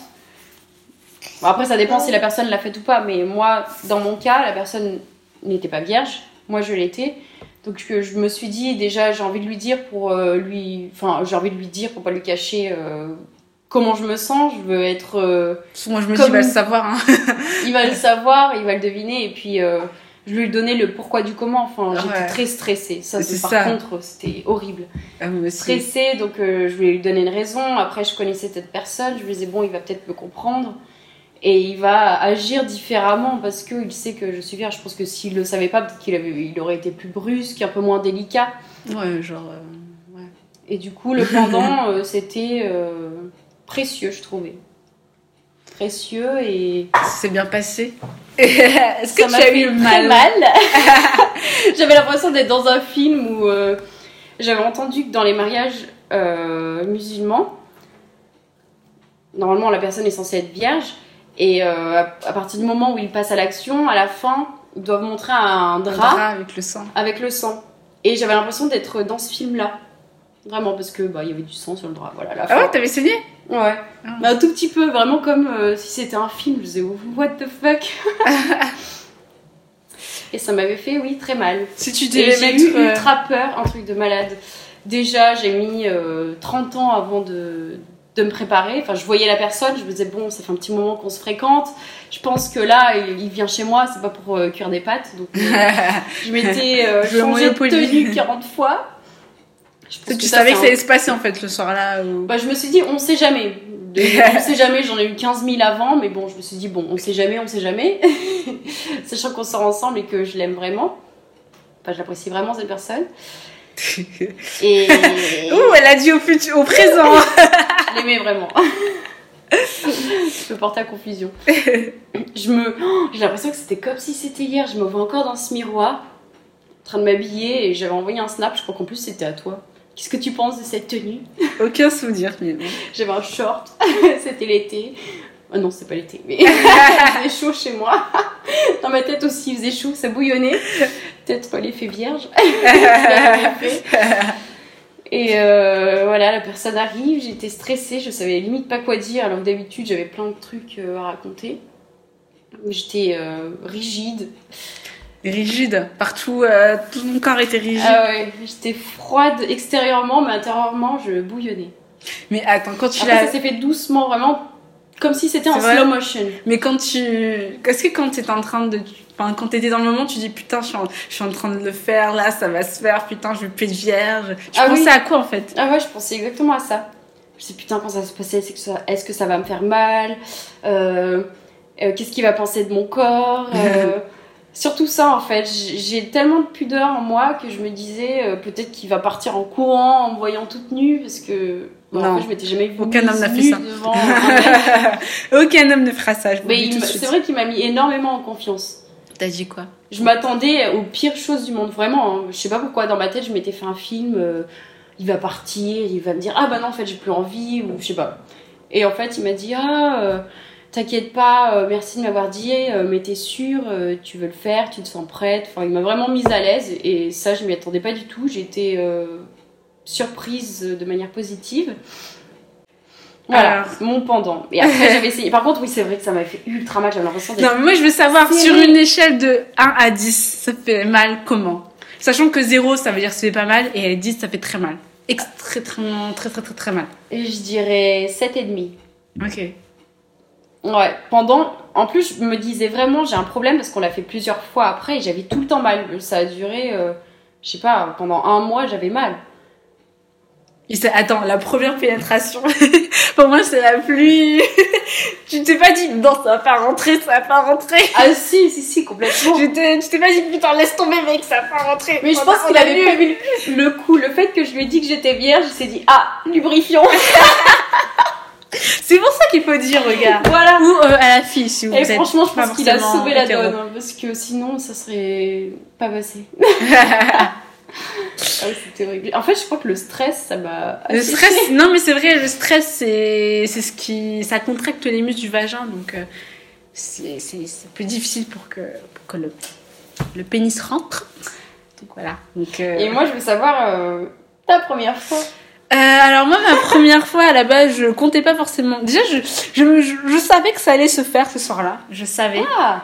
Bon, après, ça dépend si la personne l'a fait ou pas, mais moi, dans mon cas, la personne n'était pas vierge, moi je l'étais. Donc je me suis dit déjà j'ai envie de lui dire pour euh, lui, enfin j'ai envie de lui dire pour pas lui cacher euh, comment je me sens. Je veux être euh, Moi, je me dis, il va le savoir. Hein. il va le savoir, il va le deviner, et puis euh, je lui ai donné le pourquoi du comment. Enfin, Ouais. j'étais très stressée. Ça, C'est par ça. contre, c'était horrible. Ah. Stressée, donc je lui ai donné une raison. Après, je connaissais cette personne, je lui disais bon, il va peut-être me comprendre. Et il va agir différemment parce qu'il sait que je suis vierge. Je pense que s'il le savait pas, peut-être qu'il avait, il aurait été plus brusque, un peu moins délicat. Ouais, genre. euh, ouais. Et du coup, le pendant, euh, c'était euh, précieux, je trouvais. Précieux et Ça s'est bien passé. Est-ce que ça tu m'a as eu mal, mal. J'avais l'impression d'être dans un film où j'avais entendu que dans les mariages musulmans, normalement la personne est censée être vierge Et euh, à, partir du moment où ils passent à l'action, à la fin, ils doivent montrer un Un drap drap avec le sang. avec le sang. Et j'avais l'impression d'être dans ce film-là. Vraiment, parce que bah, il y avait du sang sur le drap. Voilà, la Ah fin. ouais, t'avais saigné Ouais. Ah. Mais un tout petit peu, vraiment comme euh, si c'était un film. Je disais, what the fuck Et ça m'avait fait, oui, très mal. Si tu devais mettre. eu euh, ultra peur, un truc de malade. Déjà, j'ai mis euh, 30 ans avant de, de me préparer. Enfin, je voyais la personne, je me disais, bon, ça fait un petit moment qu'on se fréquente. Je pense que là, il, vient chez moi, c'est pas pour euh, cuire des pâtes. Donc, euh, je m'étais euh, changé de tenue 40 fois. Je pense tu savais que ça allait se passer en fait le soir-là ou... bah, je me suis dit, on sait jamais. On sait jamais, j'en ai eu 15 000 avant, mais bon, je me suis dit, bon, on sait jamais, on sait jamais. Sachant qu'on sort ensemble et que je l'aime vraiment. Enfin, j'apprécie vraiment cette personne. Et Ouh, elle a dit au, futur, au présent je l'aimais vraiment. je peux porter à confusion. Je me, oh, j'ai l'impression que c'était comme si c'était hier. Je me vois encore dans ce miroir, en train de m'habiller, et j'avais envoyé un snap. Je crois qu'en plus c'était à toi. Qu'est-ce que tu penses de cette tenue? Aucun souvenir, mais bon. J'avais un short, c'était l'été. Ah non, c'est pas l'été, mais il faisait chaud chez moi. Dans ma tête aussi, il faisait chaud, ça bouillonnait. Peut-être l'effet vierge. Et euh, voilà, la personne arrive, j'étais stressée, je savais limite pas quoi dire, alors que d'habitude j'avais plein de trucs euh, à raconter. J'étais euh, rigide. Rigide, partout, euh, tout mon corps était rigide. Ah ouais, j'étais froide extérieurement, mais intérieurement je bouillonnais. Mais attends, quand tu l'as... ça s'est fait doucement, vraiment comme si c'était en vrai slow motion. Mais quand tu... Est-ce que quand t'étais en train de... Enfin, quand t'étais dans le moment, tu dis putain, je suis, en... je suis en train de le faire, là, ça va se faire, putain, je vais plus être vierge. Tu Ah pensais oui. à quoi en fait? Ah ouais, je pensais exactement à ça. Je sais putain quand ça va se passer, est-ce que ça, est-ce que ça va me faire mal? Euh, euh, Qu'est-ce qu'il va penser de mon corps? Euh, Surtout ça en fait, j'ai tellement de pudeur en moi que je me disais peut-être qu'il va partir en courant en me voyant toute nue parce que bon, en Non. fait, je m'étais jamais vue Aucun homme n'a fait ça. devant. Aucun homme ne fera ça, je vous Mais c'est vrai qu'il m'a mis énormément en confiance. T'as dit quoi Je m'attendais aux pires choses du monde, vraiment. hein. Je sais pas pourquoi, dans ma tête, je m'étais fait un film. euh, il va partir, il va me dire Ah bah non, en fait, j'ai plus envie, ou je sais pas. Et en fait, il m'a dit Ah, euh, t'inquiète pas, euh, merci de m'avoir dit, mais t'es sûre, tu veux le faire, tu te sens prête. Enfin, il m'a vraiment mise à l'aise, et ça, je m'y attendais pas du tout. J'étais surprise de manière positive. Voilà, Alors. mon pendant. Et après, j'avais essayé. Par contre, oui, c'est vrai que ça m'avait fait ultra mal. J'avais l'impression d'être Non, mais moi je veux savoir, sur une échelle de 1 à 10, ça fait mal comment? Sachant que 0, ça veut dire que ça fait pas mal, et 10, ça fait très mal. Extrêmement, très très très très mal. Et je dirais 7,5. Ok. Ouais, pendant. En plus, je me disais vraiment, j'ai un problème parce qu'on l'a fait plusieurs fois après et j'avais tout le temps mal. Ça a duré, euh, je sais pas, pendant un mois, j'avais mal. Et attends, la première pénétration, pour moi c'est la plus... tu t'es pas dit, non, ça va pas rentrer, ça va pas rentrer. Ah, si, si, si, complètement. Je t'ai- tu t'es pas dit, putain, laisse tomber mec, ça va pas rentrer. Mais je pense qu'il avait lu. prévu le, coup. Le fait que je lui ai dit que j'étais vierge, il s'est dit, ah, lubrifiant. C'est pour ça qu'il faut dire, regarde. voilà. Ou euh, à la fille, si vous Et êtes franchement, je pas pense qu'il a sauvé la donne. hein, parce que sinon, ça serait pas passé. Ah c'était horrible. En fait, je crois que le stress, ça m'a. Le stress, non mais c'est vrai, le stress c'est ce qui ça contracte les muscles du vagin donc euh, c'est plus difficile pour que pour que le le pénis rentre. Donc voilà. Donc euh, Et moi, je veux savoir euh, ta première fois. euh, alors moi ma première fois à la base je comptais pas forcément. Déjà je je, je, je savais que ça allait se faire ce soir-là. Je savais Ah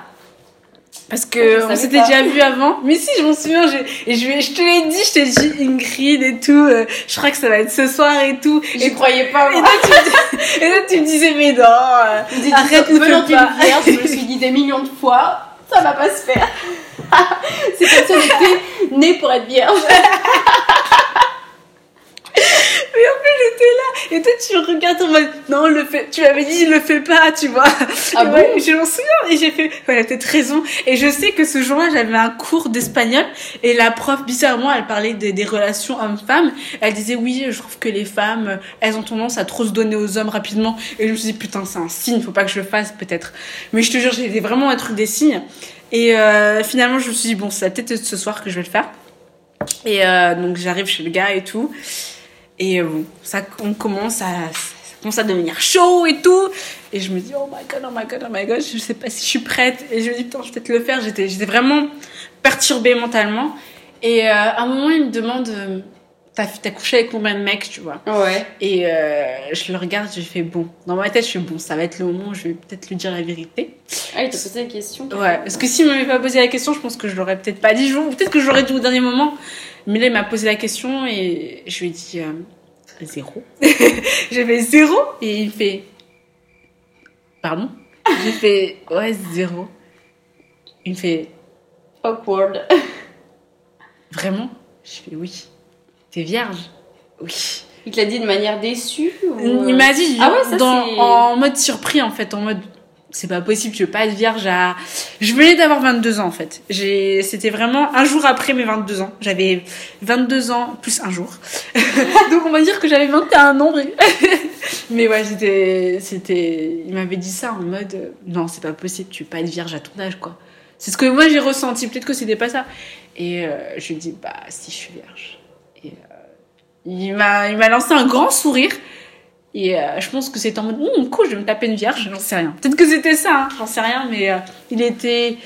parce Je que on s'était déjà vu avant. Mais si je m'en souviens, et je je te l'ai dit, je t'ai dit Ingrid et tout. euh, je crois que ça va être ce soir et tout. J'y croyais pas, Et moi. toi, tu me et toi, tu me disais, mais non, euh, arrête, ne fais pas. vierge, je me suis dit des millions de fois, ça va pas se faire. C'est comme ça que j'étais née pour être vierge. Mais en plus, j'étais là. Et toi, tu regardes en mode, non, le fais, tu m'avais dit, le fais pas, tu vois. Ah Et bon ouais, Je m'en souviens. Et j'ai fait, ouais, elle a peut-être raison. Et je sais que ce jour-là, j'avais un cours d'espagnol. Et la prof, bizarrement, elle parlait des, des relations hommes-femmes. Elle disait, oui, je trouve que les femmes, elles ont tendance à trop se donner aux hommes rapidement. Et je me suis dit, putain, c'est un signe, faut pas que je le fasse, peut-être. Mais je te jure, j'ai vraiment un truc des signes. Et euh, finalement, je me suis dit, bon, c'est peut-être ce soir que je vais le faire. Et euh, donc, j'arrive chez le gars et tout. Et euh, ça, on commence à, ça commence à devenir chaud et tout. Et je me dis, oh my god, oh my god, oh my god, je sais pas si je suis prête. Et je me dis, putain, je vais peut-être le faire. J'étais, j'étais vraiment perturbée mentalement. Et euh, à un moment, il me demande, euh, t'as, t'as couché avec combien de mecs, tu vois? Ouais. Et euh, je le regarde, je fais, bon. Dans ma tête, je fais, bon, ça va être le moment où je vais peut-être lui dire la vérité. Ah, il t'a posé la question. Ouais, parce que s'il m'avait pas posé la question, je pense que je l'aurais peut-être pas dit. Peut-être que je l'aurais dit au dernier moment. Mais là, il m'a posé la question et je lui ai dit euh, zéro. J'ai fait zéro? Et il fait pardon? J'ai fait ouais zéro. Il me fait Awkward. vraiment? Je fais oui. T'es vierge? Oui. Il te l'a dit de manière déçue ou... Il m'a dit Ah ouais, ça, dans- en mode surpris en fait, en mode c'est pas possible, je veux pas être vierge à je venais d'avoir 22 ans en fait. J'ai c'était vraiment un jour après mes 22 ans. J'avais 22 ans plus un jour. Donc on va dire que j'avais 21 ans. mais- Mais ouais, c'était c'était il m'avait dit ça en mode euh, non, c'est pas possible, tu veux pas être vierge à ton âge quoi. C'est ce que moi j'ai ressenti, peut-être que c'était pas ça. Et euh, je lui ai dit bah si je suis vierge. Et euh, il m'a il m'a lancé un grand sourire. Et euh, je pense que c'était en mode, Hum, cool, je vais me taper une vierge, j'en sais rien. Peut-être que c'était ça, hein, j'en sais rien, mais euh, il était,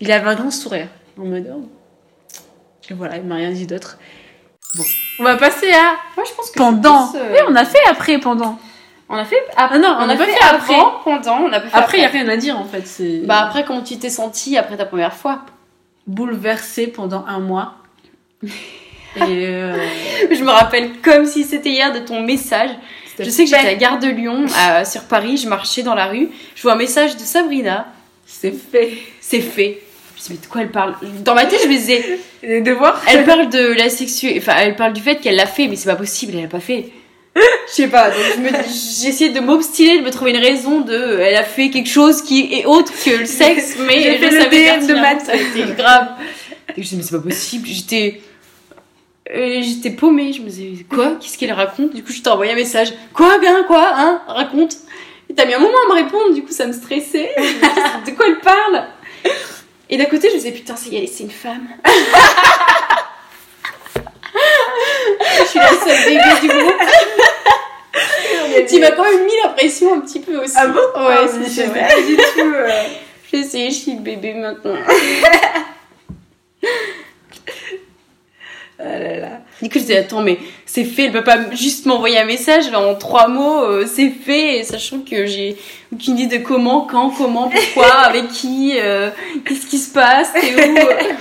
il avait un grand sourire. En mode, oh. Et voilà, il m'a rien dit d'autre. Bon, on va passer à Moi, je pense que pendant. plus, euh, Oui, on a fait après pendant. On a fait après. Ah non, on on n'a a pas fait, fait après. avant, pendant, on a pas fait Après, il y a rien à dire en fait. C'est Bah après, comment tu t'es sentie après ta première fois bouleversé pendant un mois. Et euh, Je me rappelle comme si c'était hier de ton message. Je sais que j'étais à la gare de Lyon, à- sur Paris, je marchais dans la rue, je vois un message de Sabrina, c'est fait. c'est fait. Je me dis, mais de quoi elle parle? Dans ma tête, je me disais, Les devoirs. elle parle de la sexualité, enfin, elle parle du fait qu'elle l'a fait, mais c'est pas possible, elle l'a pas fait. Je sais pas, donc je me- essayé de m'obstiner, de me trouver une raison de, elle a fait quelque chose qui est autre que le sexe, mais je fait le savais DM de maths. été grave. Et je me disais, mais c'est pas possible, j'étais, euh, j'étais paumée, je me disais, quoi? Qu'est-ce qu'elle raconte? Du coup, je t'ai envoyé un message, quoi, bien, quoi, hein? Raconte. Et t'as mis un moment à me répondre, du coup, ça me stressait. Je me disais, de quoi elle parle? Et d'un côté, je me disais, putain, c'est c'est une femme. je suis la seule bébé du groupe. Tu m'as quand même mis la pression un petit peu aussi. Ah bon? Ouais, Ah, c'est vrai. pas du tout. euh. Je vais essayer, je suis le bébé maintenant. Ah là là. Du coup, je disais, attends, mais c'est fait, elle peut pas juste m'envoyer un message en trois mots, euh, c'est fait, sachant que j'ai aucune idée de comment, quand, comment, pourquoi, avec qui, euh, qu'est-ce qui se passe, t'es où. euh.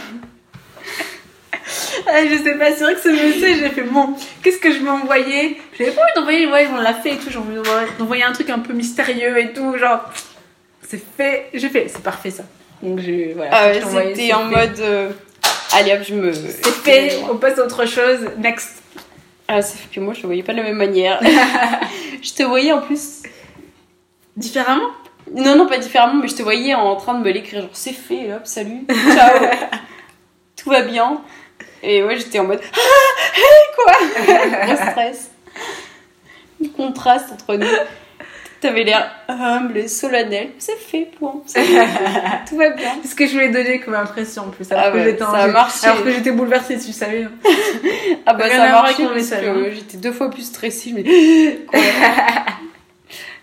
Ah, je sais pas, c'est vrai que ce message, j'ai fait bon, qu'est-ce que je vais envoyer? J'avais pas envie d'envoyer, ouais, on l'a fait et tout, j'ai envie d'envoyer- un truc un peu mystérieux et tout, genre, c'est fait, j'ai fait, c'est parfait ça. Donc j'ai, voilà. Ah c'était en fait. mode, euh, allez hop, je me. C'est fait, on passe à autre chose, next. Ah, fait que moi, je te voyais pas de la même manière. je te voyais en plus. Différemment? Non, non, pas différemment, mais je te voyais en train de me l'écrire, genre, c'est fait, hop, salut, ciao, tout va bien. Et ouais, j'étais en mode, ah, hey, quoi? Gros stress. Le contraste entre nous. T'avais l'air humble et solennel. C'est fait, point. Fait. Tout va bien. C'est ce que je voulais donner comme impression en plus. Alors Ah que ouais, j'étais ça a marché. Alors que j'étais bouleversée, tu savais. hein. Ah bah Rien ça a marché parce que hein. j'étais deux fois plus stressée. Je me dis, quoi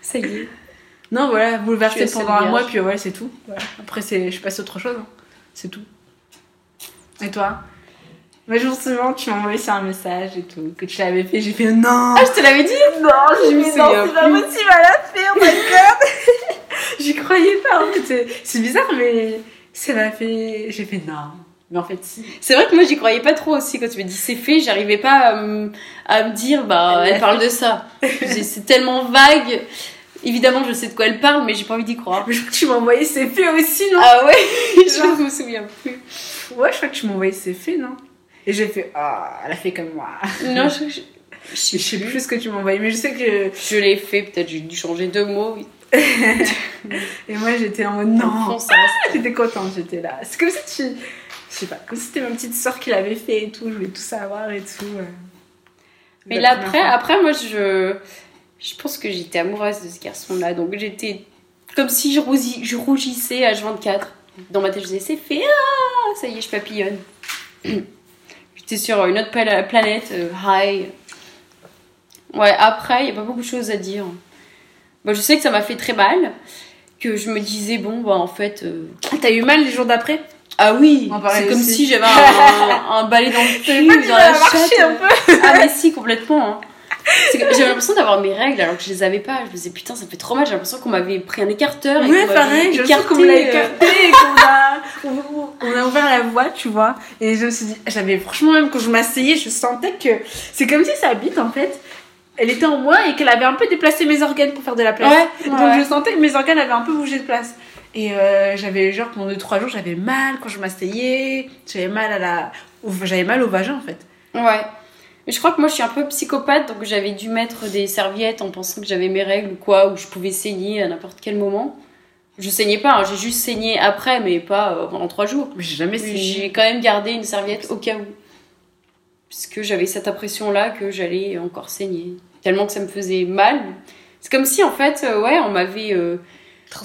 Ça y est. Non, voilà, bouleversée pendant un mois, puis ouais, c'est tout. Voilà. Après, c'est, je passe à autre chose. hein. C'est tout. Et toi? Me souviens, tu m'as envoyé un message et tout, que tu l'avais fait. J'ai fait non Ah, je te l'avais dit Non, me souviens non, c'est pas possible, elle l'a fait, oh my god J'y croyais pas, en fait. C'est, bizarre, mais ça m'a fait. J'ai fait non. Mais en fait, si. C'est vrai que moi j'y croyais pas trop aussi quand tu me dis c'est fait, j'arrivais pas à, me- à me dire bah Elle parle de ça. C'est tellement vague. Évidemment je sais de quoi elle parle mais j'ai pas envie d'y croire. Mais je crois que tu m'as envoyé c'est fait aussi, non? Ah ouais, je me souviens plus. Ouais, je crois que tu m'as envoyé c'est fait, non? Et j'ai fait ah, elle a fait comme moi. Non, je, je, Je sais plus ce que tu envoyé, mais je sais que. je l'ai fait, peut-être j'ai dû changer deux mots. Et moi, j'étais en mode non. Reste. J'étais contente, j'étais là. C'est comme si tu. Je sais pas, comme si c'était ma petite soeur qui l'avait fait et tout, je voulais tout savoir et tout. euh. Mais là après, fois. après moi je, je pense que j'étais amoureuse de ce garçon-là, donc j'étais comme si je, rousi- je rougissais H24. Dans ma tête je disais c'est fait, ah, ça y est je papillonne. j'étais sur une autre pla- planète, euh, high. Ouais, après il y a pas beaucoup de choses à dire. Bah, je sais que ça m'a fait très mal, que je me disais, bon, bah en fait. euh, Ah, t'as eu mal les jours d'après? Ah oui, c'est comme aussi. si j'avais un, un balai dans le cul, dans la chatte. un peu Ah mais si, complètement. hein. J'avais l'impression d'avoir mes règles alors que je les avais pas. Je me disais putain, ça fait trop mal. J'ai l'impression qu'on m'avait pris un écarteur. et Ouais, pareil, je écarté, qu'on me l'a euh, écarté et qu'on a, on, a ouvert la voie, tu vois. Et je me suis dit, j'avais franchement, même quand je m'asseyais, je sentais que c'est comme si sa bite, en fait, elle était en moi et qu'elle avait un peu déplacé mes organes pour faire de la place. Ouais, Donc ouais. je sentais que mes organes avaient un peu bougé de place. Et euh, j'avais, genre, pendant 2-3 jours, j'avais mal quand je m'asseyais, j'avais mal à la. J'avais mal au vagin, en fait. Ouais. Mais je crois que moi je suis un peu psychopathe donc j'avais dû mettre des serviettes en pensant que j'avais mes règles ou quoi, ou je pouvais saigner à n'importe quel moment. Je saignais pas, hein, j'ai juste saigné après, mais pas euh, pendant trois jours. Mais j'ai jamais essayé. J'ai quand même gardé une serviette au cas où. Puisque j'avais cette impression-là que j'allais encore saigner. Tellement que ça me faisait mal. C'est comme si, en fait, euh, ouais, on m'avait. euh,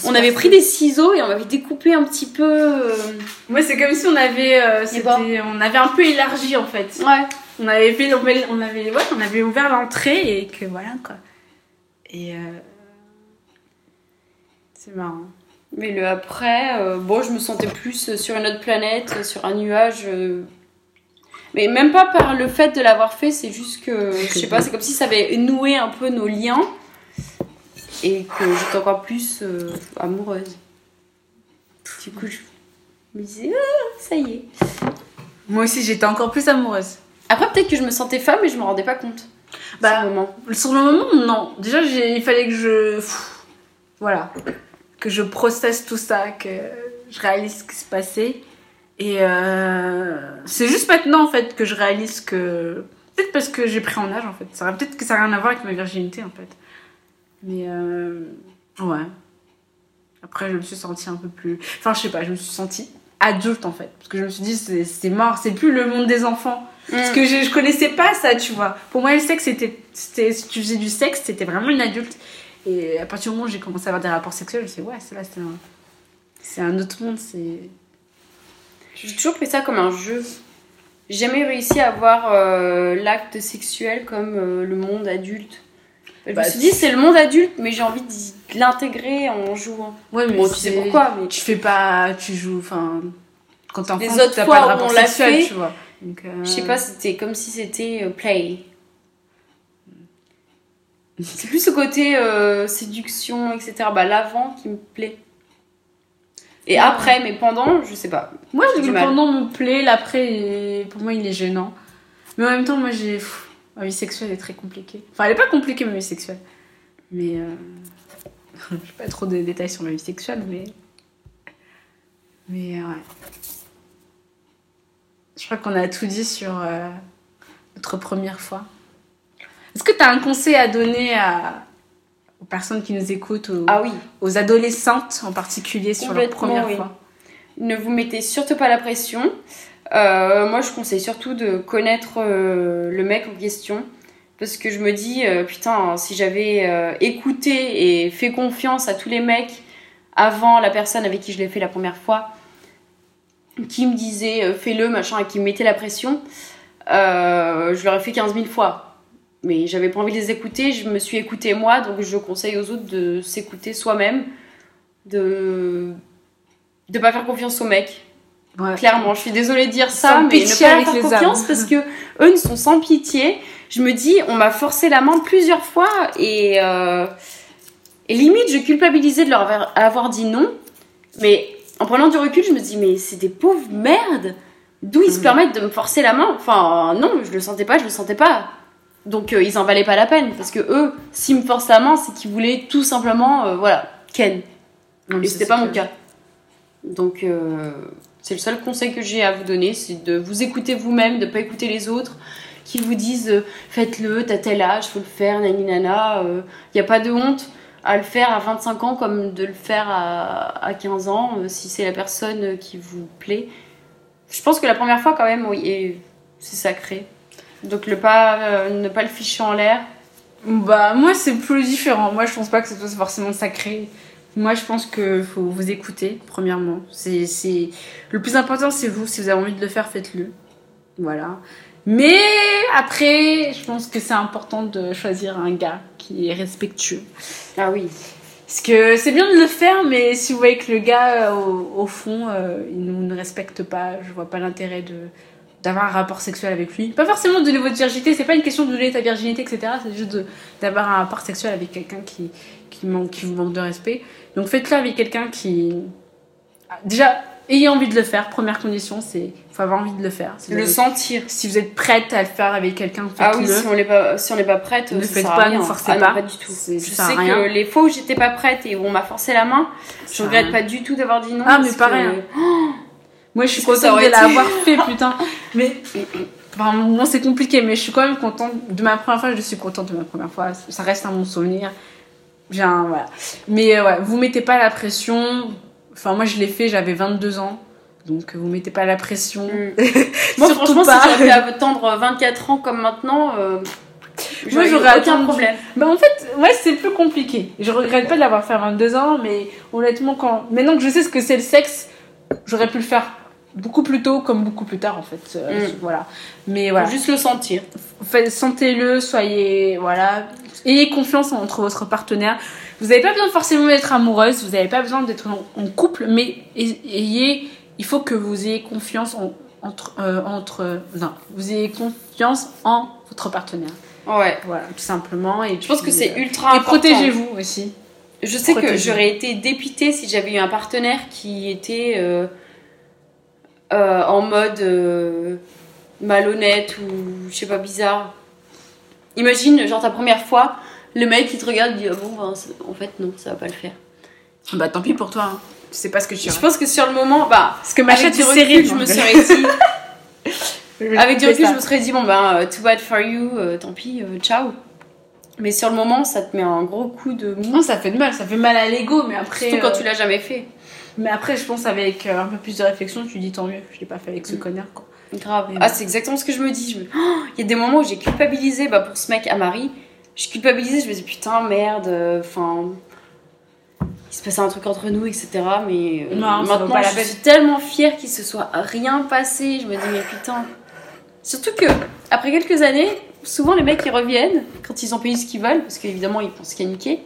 on avait pris des ciseaux et on m'avait découpé un petit peu. euh, Moi, c'est comme si on avait, euh, on avait un peu élargi, en fait. Ouais. On avait fait, on avait, on avait, ouais, on avait ouvert l'entrée et que voilà quoi. Et euh, c'est marrant. Mais le après, euh, bon, je me sentais plus sur une autre planète, sur un nuage. euh, Mais même pas par le fait de l'avoir fait, c'est juste que, je sais pas, c'est comme si ça avait noué un peu nos liens et que j'étais encore plus euh, amoureuse. Du coup, je me disais, ah, ça y est. Moi aussi, j'étais encore plus amoureuse. Après, peut-être que je me sentais femme et je me rendais pas compte. Bah, Sur le moment. Sur le moment, non. Déjà, il fallait que je, pff, voilà, que je processe tout ça, que je réalise ce qui se passait. Et euh, c'est juste maintenant en fait que je réalise que peut-être parce que j'ai pris en âge en fait. Ça peut-être que ça n'a rien à voir avec ma virginité en fait. Mais euh, ouais. Après, je me suis sentie un peu plus. Enfin, je sais pas, je me suis sentie adulte en fait. Parce que je me suis dit, c'est mort, c'est plus le monde des enfants. Parce Mm. que je, je connaissais pas ça, tu vois. Pour moi, le sexe, c'était. Si tu faisais du sexe, c'était vraiment une adulte. Et à partir du moment où j'ai commencé à avoir des rapports sexuels, je me suis dit, ouais, c'est là, c'est un. C'est un autre monde, c'est. J'ai toujours pris ça comme un jeu. J'ai jamais réussi à voir euh, l'acte sexuel comme euh, le monde adulte. Je Bah, me suis dit, c'est le monde adulte, mais j'ai envie de l'intégrer en jouant. Ouais, mais Bon, tu sais pourquoi, mais Tu fais pas. Tu joues. Enfin. Quand t'es enfant, Les autres t'as pas de rapport sexuel, fait, tu vois. Donc, euh, je sais pas, c'était comme si c'était euh, play. C'est plus ce côté euh, séduction, etc. Bah, l'avant qui me plaît. Et Ouais. après, mais pendant, je sais pas. Moi, J'ai le pendant me plaît, l'après, pour moi, il est gênant. Mais en même temps, moi, j'ai. Ma vie sexuelle est très compliquée. Enfin, elle est pas compliquée, ma vie sexuelle. Mais. Euh... je vais pas trop de détails sur ma vie sexuelle, mais. Mais, ouais. Je crois qu'on a tout dit sur euh, notre première fois. Est-ce que tu as un conseil à donner à... aux personnes qui nous écoutent, aux, Ah oui. aux adolescentes en particulier sur leur première oui. fois? Ne vous mettez surtout pas la pression. Euh, moi, je conseille surtout de connaître euh, le mec en question. Parce que je me dis, euh, putain, si j'avais écouté et fait confiance à tous les mecs avant la personne avec qui je l'ai fait la première fois, qui me disait euh, fais-le, machin, et qui me mettait la pression, euh, je l'aurais fait 15 000 fois. Mais j'avais pas envie de les écouter, je me suis écoutée moi, donc je conseille aux autres de s'écouter soi-même, de de pas faire confiance aux mecs. Ouais. Clairement, je suis désolée de dire ça, Sans mais ne pas leur faire confiance parce que eux ne sont sans pitié. Je me dis, on m'a forcé la main plusieurs fois et, euh, et limite, je culpabilisais de leur avoir dit non. Mais en prenant du recul, je me dis, mais c'est des pauvres merdes. D'où ils se Mhm. permettent de me forcer la main Enfin, non, je le sentais pas, je le sentais pas. Donc, euh, ils en valaient pas la peine parce que eux, s'ils me forcent la main, c'est qu'ils voulaient tout simplement, euh, voilà, Ken. Non, mais Et c'était pas mon cas. Donc, euh, c'est le seul conseil que j'ai à vous donner, c'est de vous écouter vous-même, de pas écouter les autres qui vous disent faites-le, t'as tel âge, faut le faire, nani nana. Il n'y a pas de honte à le faire à 25 ans comme de le faire à, à 15 ans, euh, si c'est la personne qui vous plaît. Je pense que la première fois, quand même, oui, c'est sacré. Donc, le pas, euh, ne pas le ficher en l'air. Bah, moi, c'est plus différent. Moi, je pense pas que ce soit forcément sacré. Moi, je pense que faut vous écouter, premièrement. C'est, c'est... Le plus important, c'est vous. Si vous avez envie de le faire, faites-le. Voilà. Mais après, je pense que c'est important de choisir un gars qui est respectueux. Ah oui. Parce que c'est bien de le faire, mais si vous voyez que le gars, euh, au, au fond, euh, il nous ne respecte pas, je vois pas l'intérêt de d'avoir un rapport sexuel avec lui. Pas forcément de donner votre virginité, c'est pas une question de donner ta virginité, etc. C'est juste de- d'avoir un rapport sexuel avec quelqu'un qui, qui, manque, qui vous manque de respect. Donc faites-le avec quelqu'un qui... Déjà, ayez envie de le faire. Première condition, c'est faut avoir envie de le faire. Si Le avez- sentir. si vous êtes prête à le faire avec quelqu'un, Ah faites-le. oui, si on n'est pas, si on n'est pas prête, Ne ça faites sert pas, rien. ne forcez Ah non, pas. pas du tout. Je ça sais rien. que les fois où j'étais pas prête et où on m'a forcé la main, je sert à regrette rien. pas du tout d'avoir dit non. Ah, mais pareil, que- hein. Moi, je suis ça contente de l'avoir fait, putain. Mais, enfin, moi, c'est compliqué, mais je suis quand même contente de ma première fois. Je suis contente de ma première fois. Ça reste un bon souvenir. Un, voilà. Mais, euh, ouais, vous mettez pas la pression. Enfin, moi, je l'ai fait, j'avais 22 ans. Donc, vous mettez pas la pression. Mm. Moi, franchement, pas. si j'aurais pu attendre 24 ans comme maintenant, euh, j'aurais eu j'aurais aucun attendu. problème. Bah, en fait, ouais, c'est plus compliqué. Je regrette pas de l'avoir fait à 22 ans, mais honnêtement, quand, maintenant que je sais ce que c'est le sexe, j'aurais pu le faire beaucoup plus tôt comme beaucoup plus tard, en fait. Euh, Mm. Voilà. Mais voilà. Faut juste le sentir. Sentez-le, soyez voilà, ayez confiance entre votre partenaire. Vous n'avez pas besoin forcément d'être amoureuse, vous n'avez pas besoin d'être en, en couple, mais ay- ayez, il faut que vous ayez confiance en, entre, euh, entre, non, vous ayez confiance en votre partenaire. Ouais. Voilà, tout simplement. Et Je pense que c'est ultra Et important. protégez-vous aussi. Je sais que j'aurais été dépitée si j'avais eu un partenaire qui était euh, euh, en mode euh, malhonnête ou je sais pas bizarre. Imagine, genre ta première fois, le mec il te regarde et dit ah bon ben, en fait non ça va pas le faire. Bah tant pis pour toi. Hein. Tu sais pas ce que tu Je pense que sur le moment, bah Parce que ma avec chatte du est recul, je me serais dit, avec du recul, ça. je me serais dit bon ben too bad for you, euh, tant pis, euh, ciao. Mais sur le moment, ça te met un gros coup de mou. Non, ça fait de mal, ça fait mal à l'ego, mais après. Surtout quand euh, tu l'as jamais fait. Mais après, je pense avec euh, un peu plus de réflexion, tu dis tant mieux, je l'ai pas fait avec ce Mm. connard quoi. Grave. Mais Ah, c'est exactement ce que je me dis. Me- Oh, Il y a des moments où j'ai culpabilisé bah, pour ce mec à Marie. Je culpabilisais, je me disais putain, merde, euh, enfin. Il se passait un truc entre nous, etc. Mais euh, Non, maintenant, pas je suis tellement fière qu'il se soit rien passé. Je me dis, mais putain. Surtout que, après quelques années, souvent les mecs ils reviennent quand ils ont payé ce qu'ils veulent, parce qu'évidemment ils pensent niqué.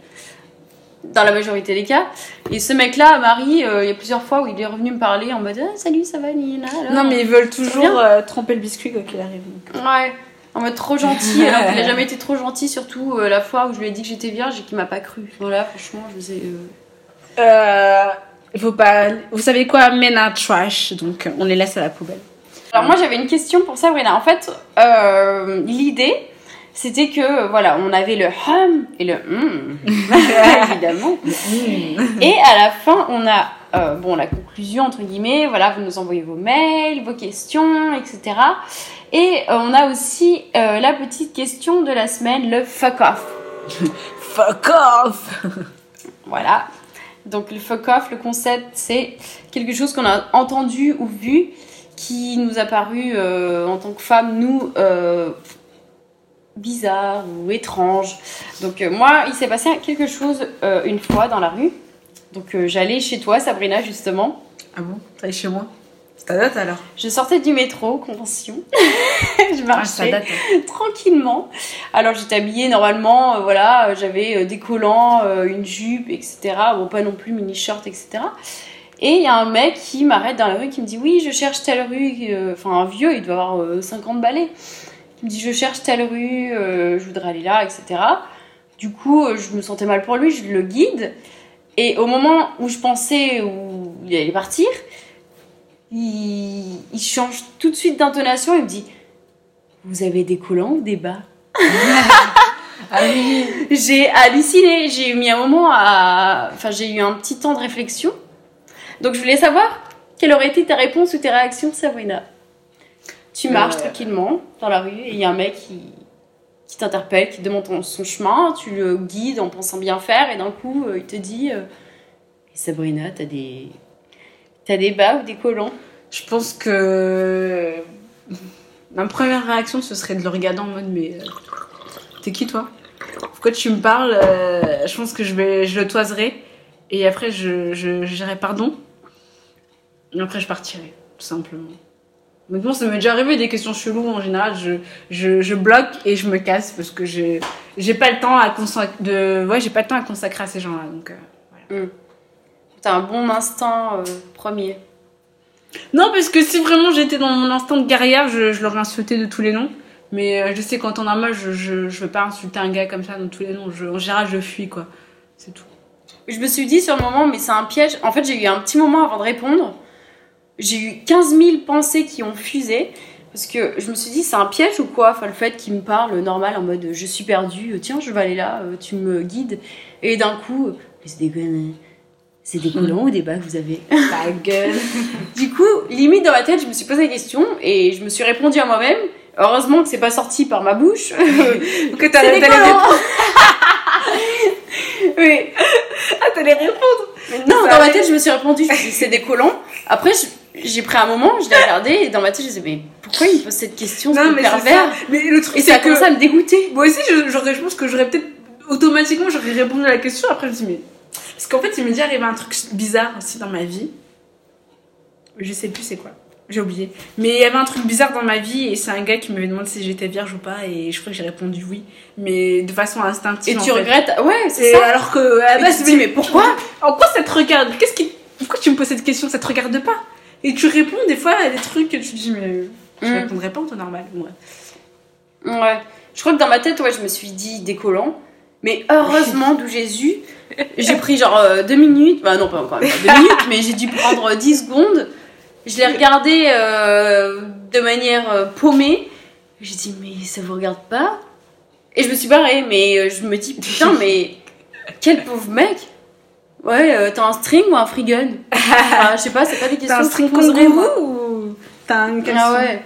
Dans la majorité des cas. Et ce mec-là, Marie, euh, il y a plusieurs fois où il est revenu me parler en mode ah, Salut, ça va, Nina alors Non, mais ils veulent toujours euh, tremper le biscuit quoi qu'il arrive. Ouais, en mode trop gentil, alors qu'il a jamais été trop gentil, surtout euh, la fois où je lui ai dit que j'étais vierge et qu'il m'a pas cru. Voilà, franchement, je faisais. Euh, il faut pas. Vous savez quoi, men are trash, donc on les laisse à la poubelle. Alors, moi, j'avais une question pour Sabrina. En fait, euh, l'idée, c'était que, voilà, on avait le hum et le hum, évidemment. Et à la fin, on a, euh, bon, la conclusion, entre guillemets, voilà, vous nous envoyez vos mails, vos questions, etc. Et euh, on a aussi la petite question de la semaine, le fuck off. Fuck off Voilà. Donc le fuck off, le concept, c'est quelque chose qu'on a entendu ou vu qui nous a paru euh, en tant que femme, nous, euh, bizarre ou étrange. Donc euh, moi, il s'est passé quelque chose une fois dans la rue. Donc j'allais chez toi, Sabrina, justement. Ah bon? T'allais chez moi? Ça date alors Je sortais du métro, convention. je Ah, marchais tranquillement. Alors j'étais habillée normalement, euh, voilà, euh, j'avais euh, des collants, euh, une jupe, etc. Bon, pas non plus mini short, etc. Et il y a un mec qui m'arrête dans la rue qui me dit oui, je cherche telle rue, enfin un vieux, il doit avoir euh, 50 balais. Il me dit je cherche telle rue, je voudrais aller là, etc. Du coup, je me sentais mal pour lui, je le guide. Et au moment où je pensais où il allait partir, il, il change tout de suite d'intonation. Il me dit Vous avez des collants ou des bas? Ah oui J'ai halluciné. J'ai mis un moment à. Enfin, j'ai eu un petit temps de réflexion. Donc, je voulais savoir quelle aurait été ta réponse ou tes réactions, Sabrina? Tu marches Euh. tranquillement dans la rue et il y a un mec qui, qui t'interpelle, qui demande ton- son chemin. Tu le guides en pensant bien faire et d'un coup, euh, il te dit euh, Et Sabrina, t'as des. T'as des bas ou des collants Je pense que. Ma première réaction, ce serait de le regarder en mode Mais. euh, T'es qui toi? Pourquoi tu me parles Euh, Je pense que je, vais, je le toiserai. Et après, je, je, dirai pardon. Et après, je partirai, tout simplement. Bon, ça m'est déjà arrivé des questions cheloues. En général, je, je, je bloque et je me casse parce que j'ai j'ai pas le temps à consacrer de ouais j'ai pas le temps à consacrer à ces gens-là. Donc euh, T'as un bon instinct euh, premier. non, parce que si vraiment j'étais dans mon instinct de guerrière, je, je l'aurais insulté de tous les noms. Mais euh, je sais qu'en temps normal, je, je je veux pas insulter un gars comme ça de tous les noms. Je, en général, je fuis quoi. C'est tout. Je me suis dit sur le moment, mais c'est un piège. En fait, j'ai eu un petit moment avant de répondre. J'ai eu 15 000 pensées qui ont fusé. Parce que je me suis dit, c'est un piège ou quoi? Enfin, le fait qu'il me parle normal en mode je suis perdu, tiens, je vais aller là, euh, tu me guides. Et d'un coup, mais c'est des C'est des colons ou des bas que vous avez? Ta gueule. Du coup, limite dans ma tête, je me suis posé la question et je me suis répondu à moi-même. Heureusement que c'est pas sorti par ma bouche. que C'est des colons. Oui. Ah, t'allais répondre. Non, Ça dans ma tête, je me suis répondu, je me suis dit, c'est des colons. Après, je- j'ai pris un moment, je l'ai regardé, et dans ma tête, je me disais, mais pourquoi il me pose cette question, Non, mais c'est pervers? Ça. Mais le truc, Et ça a commencé à me dégoûter. moi aussi, je, j'aurais, je pense que j'aurais peut-être automatiquement j'aurais répondu à la question. Après, je me dis mais parce qu'en fait, il m'est déjà arrivé un truc bizarre aussi dans ma vie. Je sais plus c'est quoi. J'ai oublié. Mais il y avait un truc bizarre dans ma vie et c'est un gars qui m'avait demandé si j'étais vierge ou pas et je crois que j'ai répondu oui, mais de façon instinctive. Et en tu fait. regrettes, ouais, c'est ça. alors que à base, tu dis, mais pourquoi En quoi ça te regarde? Qu'est-ce qui Pourquoi tu me poses cette question? Ça te regarde pas? Et tu réponds des fois à des trucs que tu te dis mais je Mm. répondrais pas en temps normal. Bref. Ouais. Je crois que dans ma tête, ouais, je me suis dit décollant. Mais heureusement, d'où Jésus, j'ai pris genre euh, deux minutes. Bah non, pas encore même pas deux minutes, mais j'ai dû prendre 10 secondes. Je l'ai regardé euh, de manière euh, paumée. J'ai dit, mais ça vous regarde pas? Et je me suis barrée, mais euh, je me dis, putain, mais quel pauvre mec Ouais, euh, t'as un string ou un free gun Enfin, Je sais pas, c'est pas des questions T'as un string kangourou ou t'as un caleçon Ah ouais.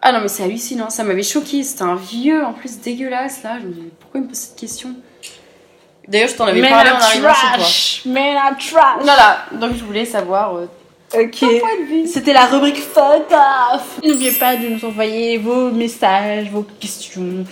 Ah non, mais c'est hallucinant, ça m'avait choqué. C'était un vieux en plus dégueulasse là. Je me dis, pourquoi il me pose cette question? D'ailleurs, je t'en avais Mais parlé la en arrivant chez toi. trash Mais la trash Voilà, donc je voulais savoir euh, Ok. ton point de vue. C'était la rubrique fuck off. N'oubliez pas de nous envoyer vos messages, vos questions,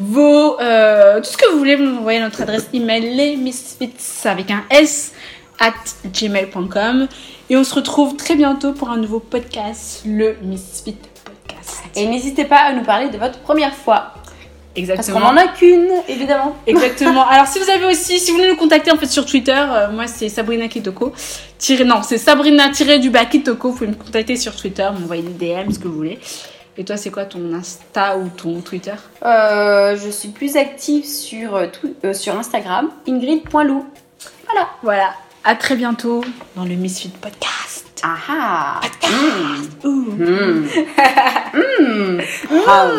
vos euh, tout ce que vous voulez. Vous nous envoyez à notre adresse email lesmisfits avec un s at gmail.com et on se retrouve très bientôt pour un nouveau podcast, le Misfit Podcast. Et n'hésitez pas à nous parler de votre première fois. Parce Exactement. qu'on en a qu'une, évidemment. Exactement. Alors si vous avez aussi, si vous voulez nous contacter en fait sur Twitter, euh, moi c'est Sabrina Kitoko. Tiré, non, c'est Sabrina tiré du bas Kitoko. Vous pouvez me contacter sur Twitter, m'envoyer des DM, ce que vous voulez. Et toi, c'est quoi ton Insta ou ton Twitter? Euh, je suis plus active sur, euh, tout- euh, sur Instagram, ingrid.lou. Voilà. Voilà. À très bientôt dans le Misfit Podcast. Ah ah Ouh. Mmh. Mmh. Ah.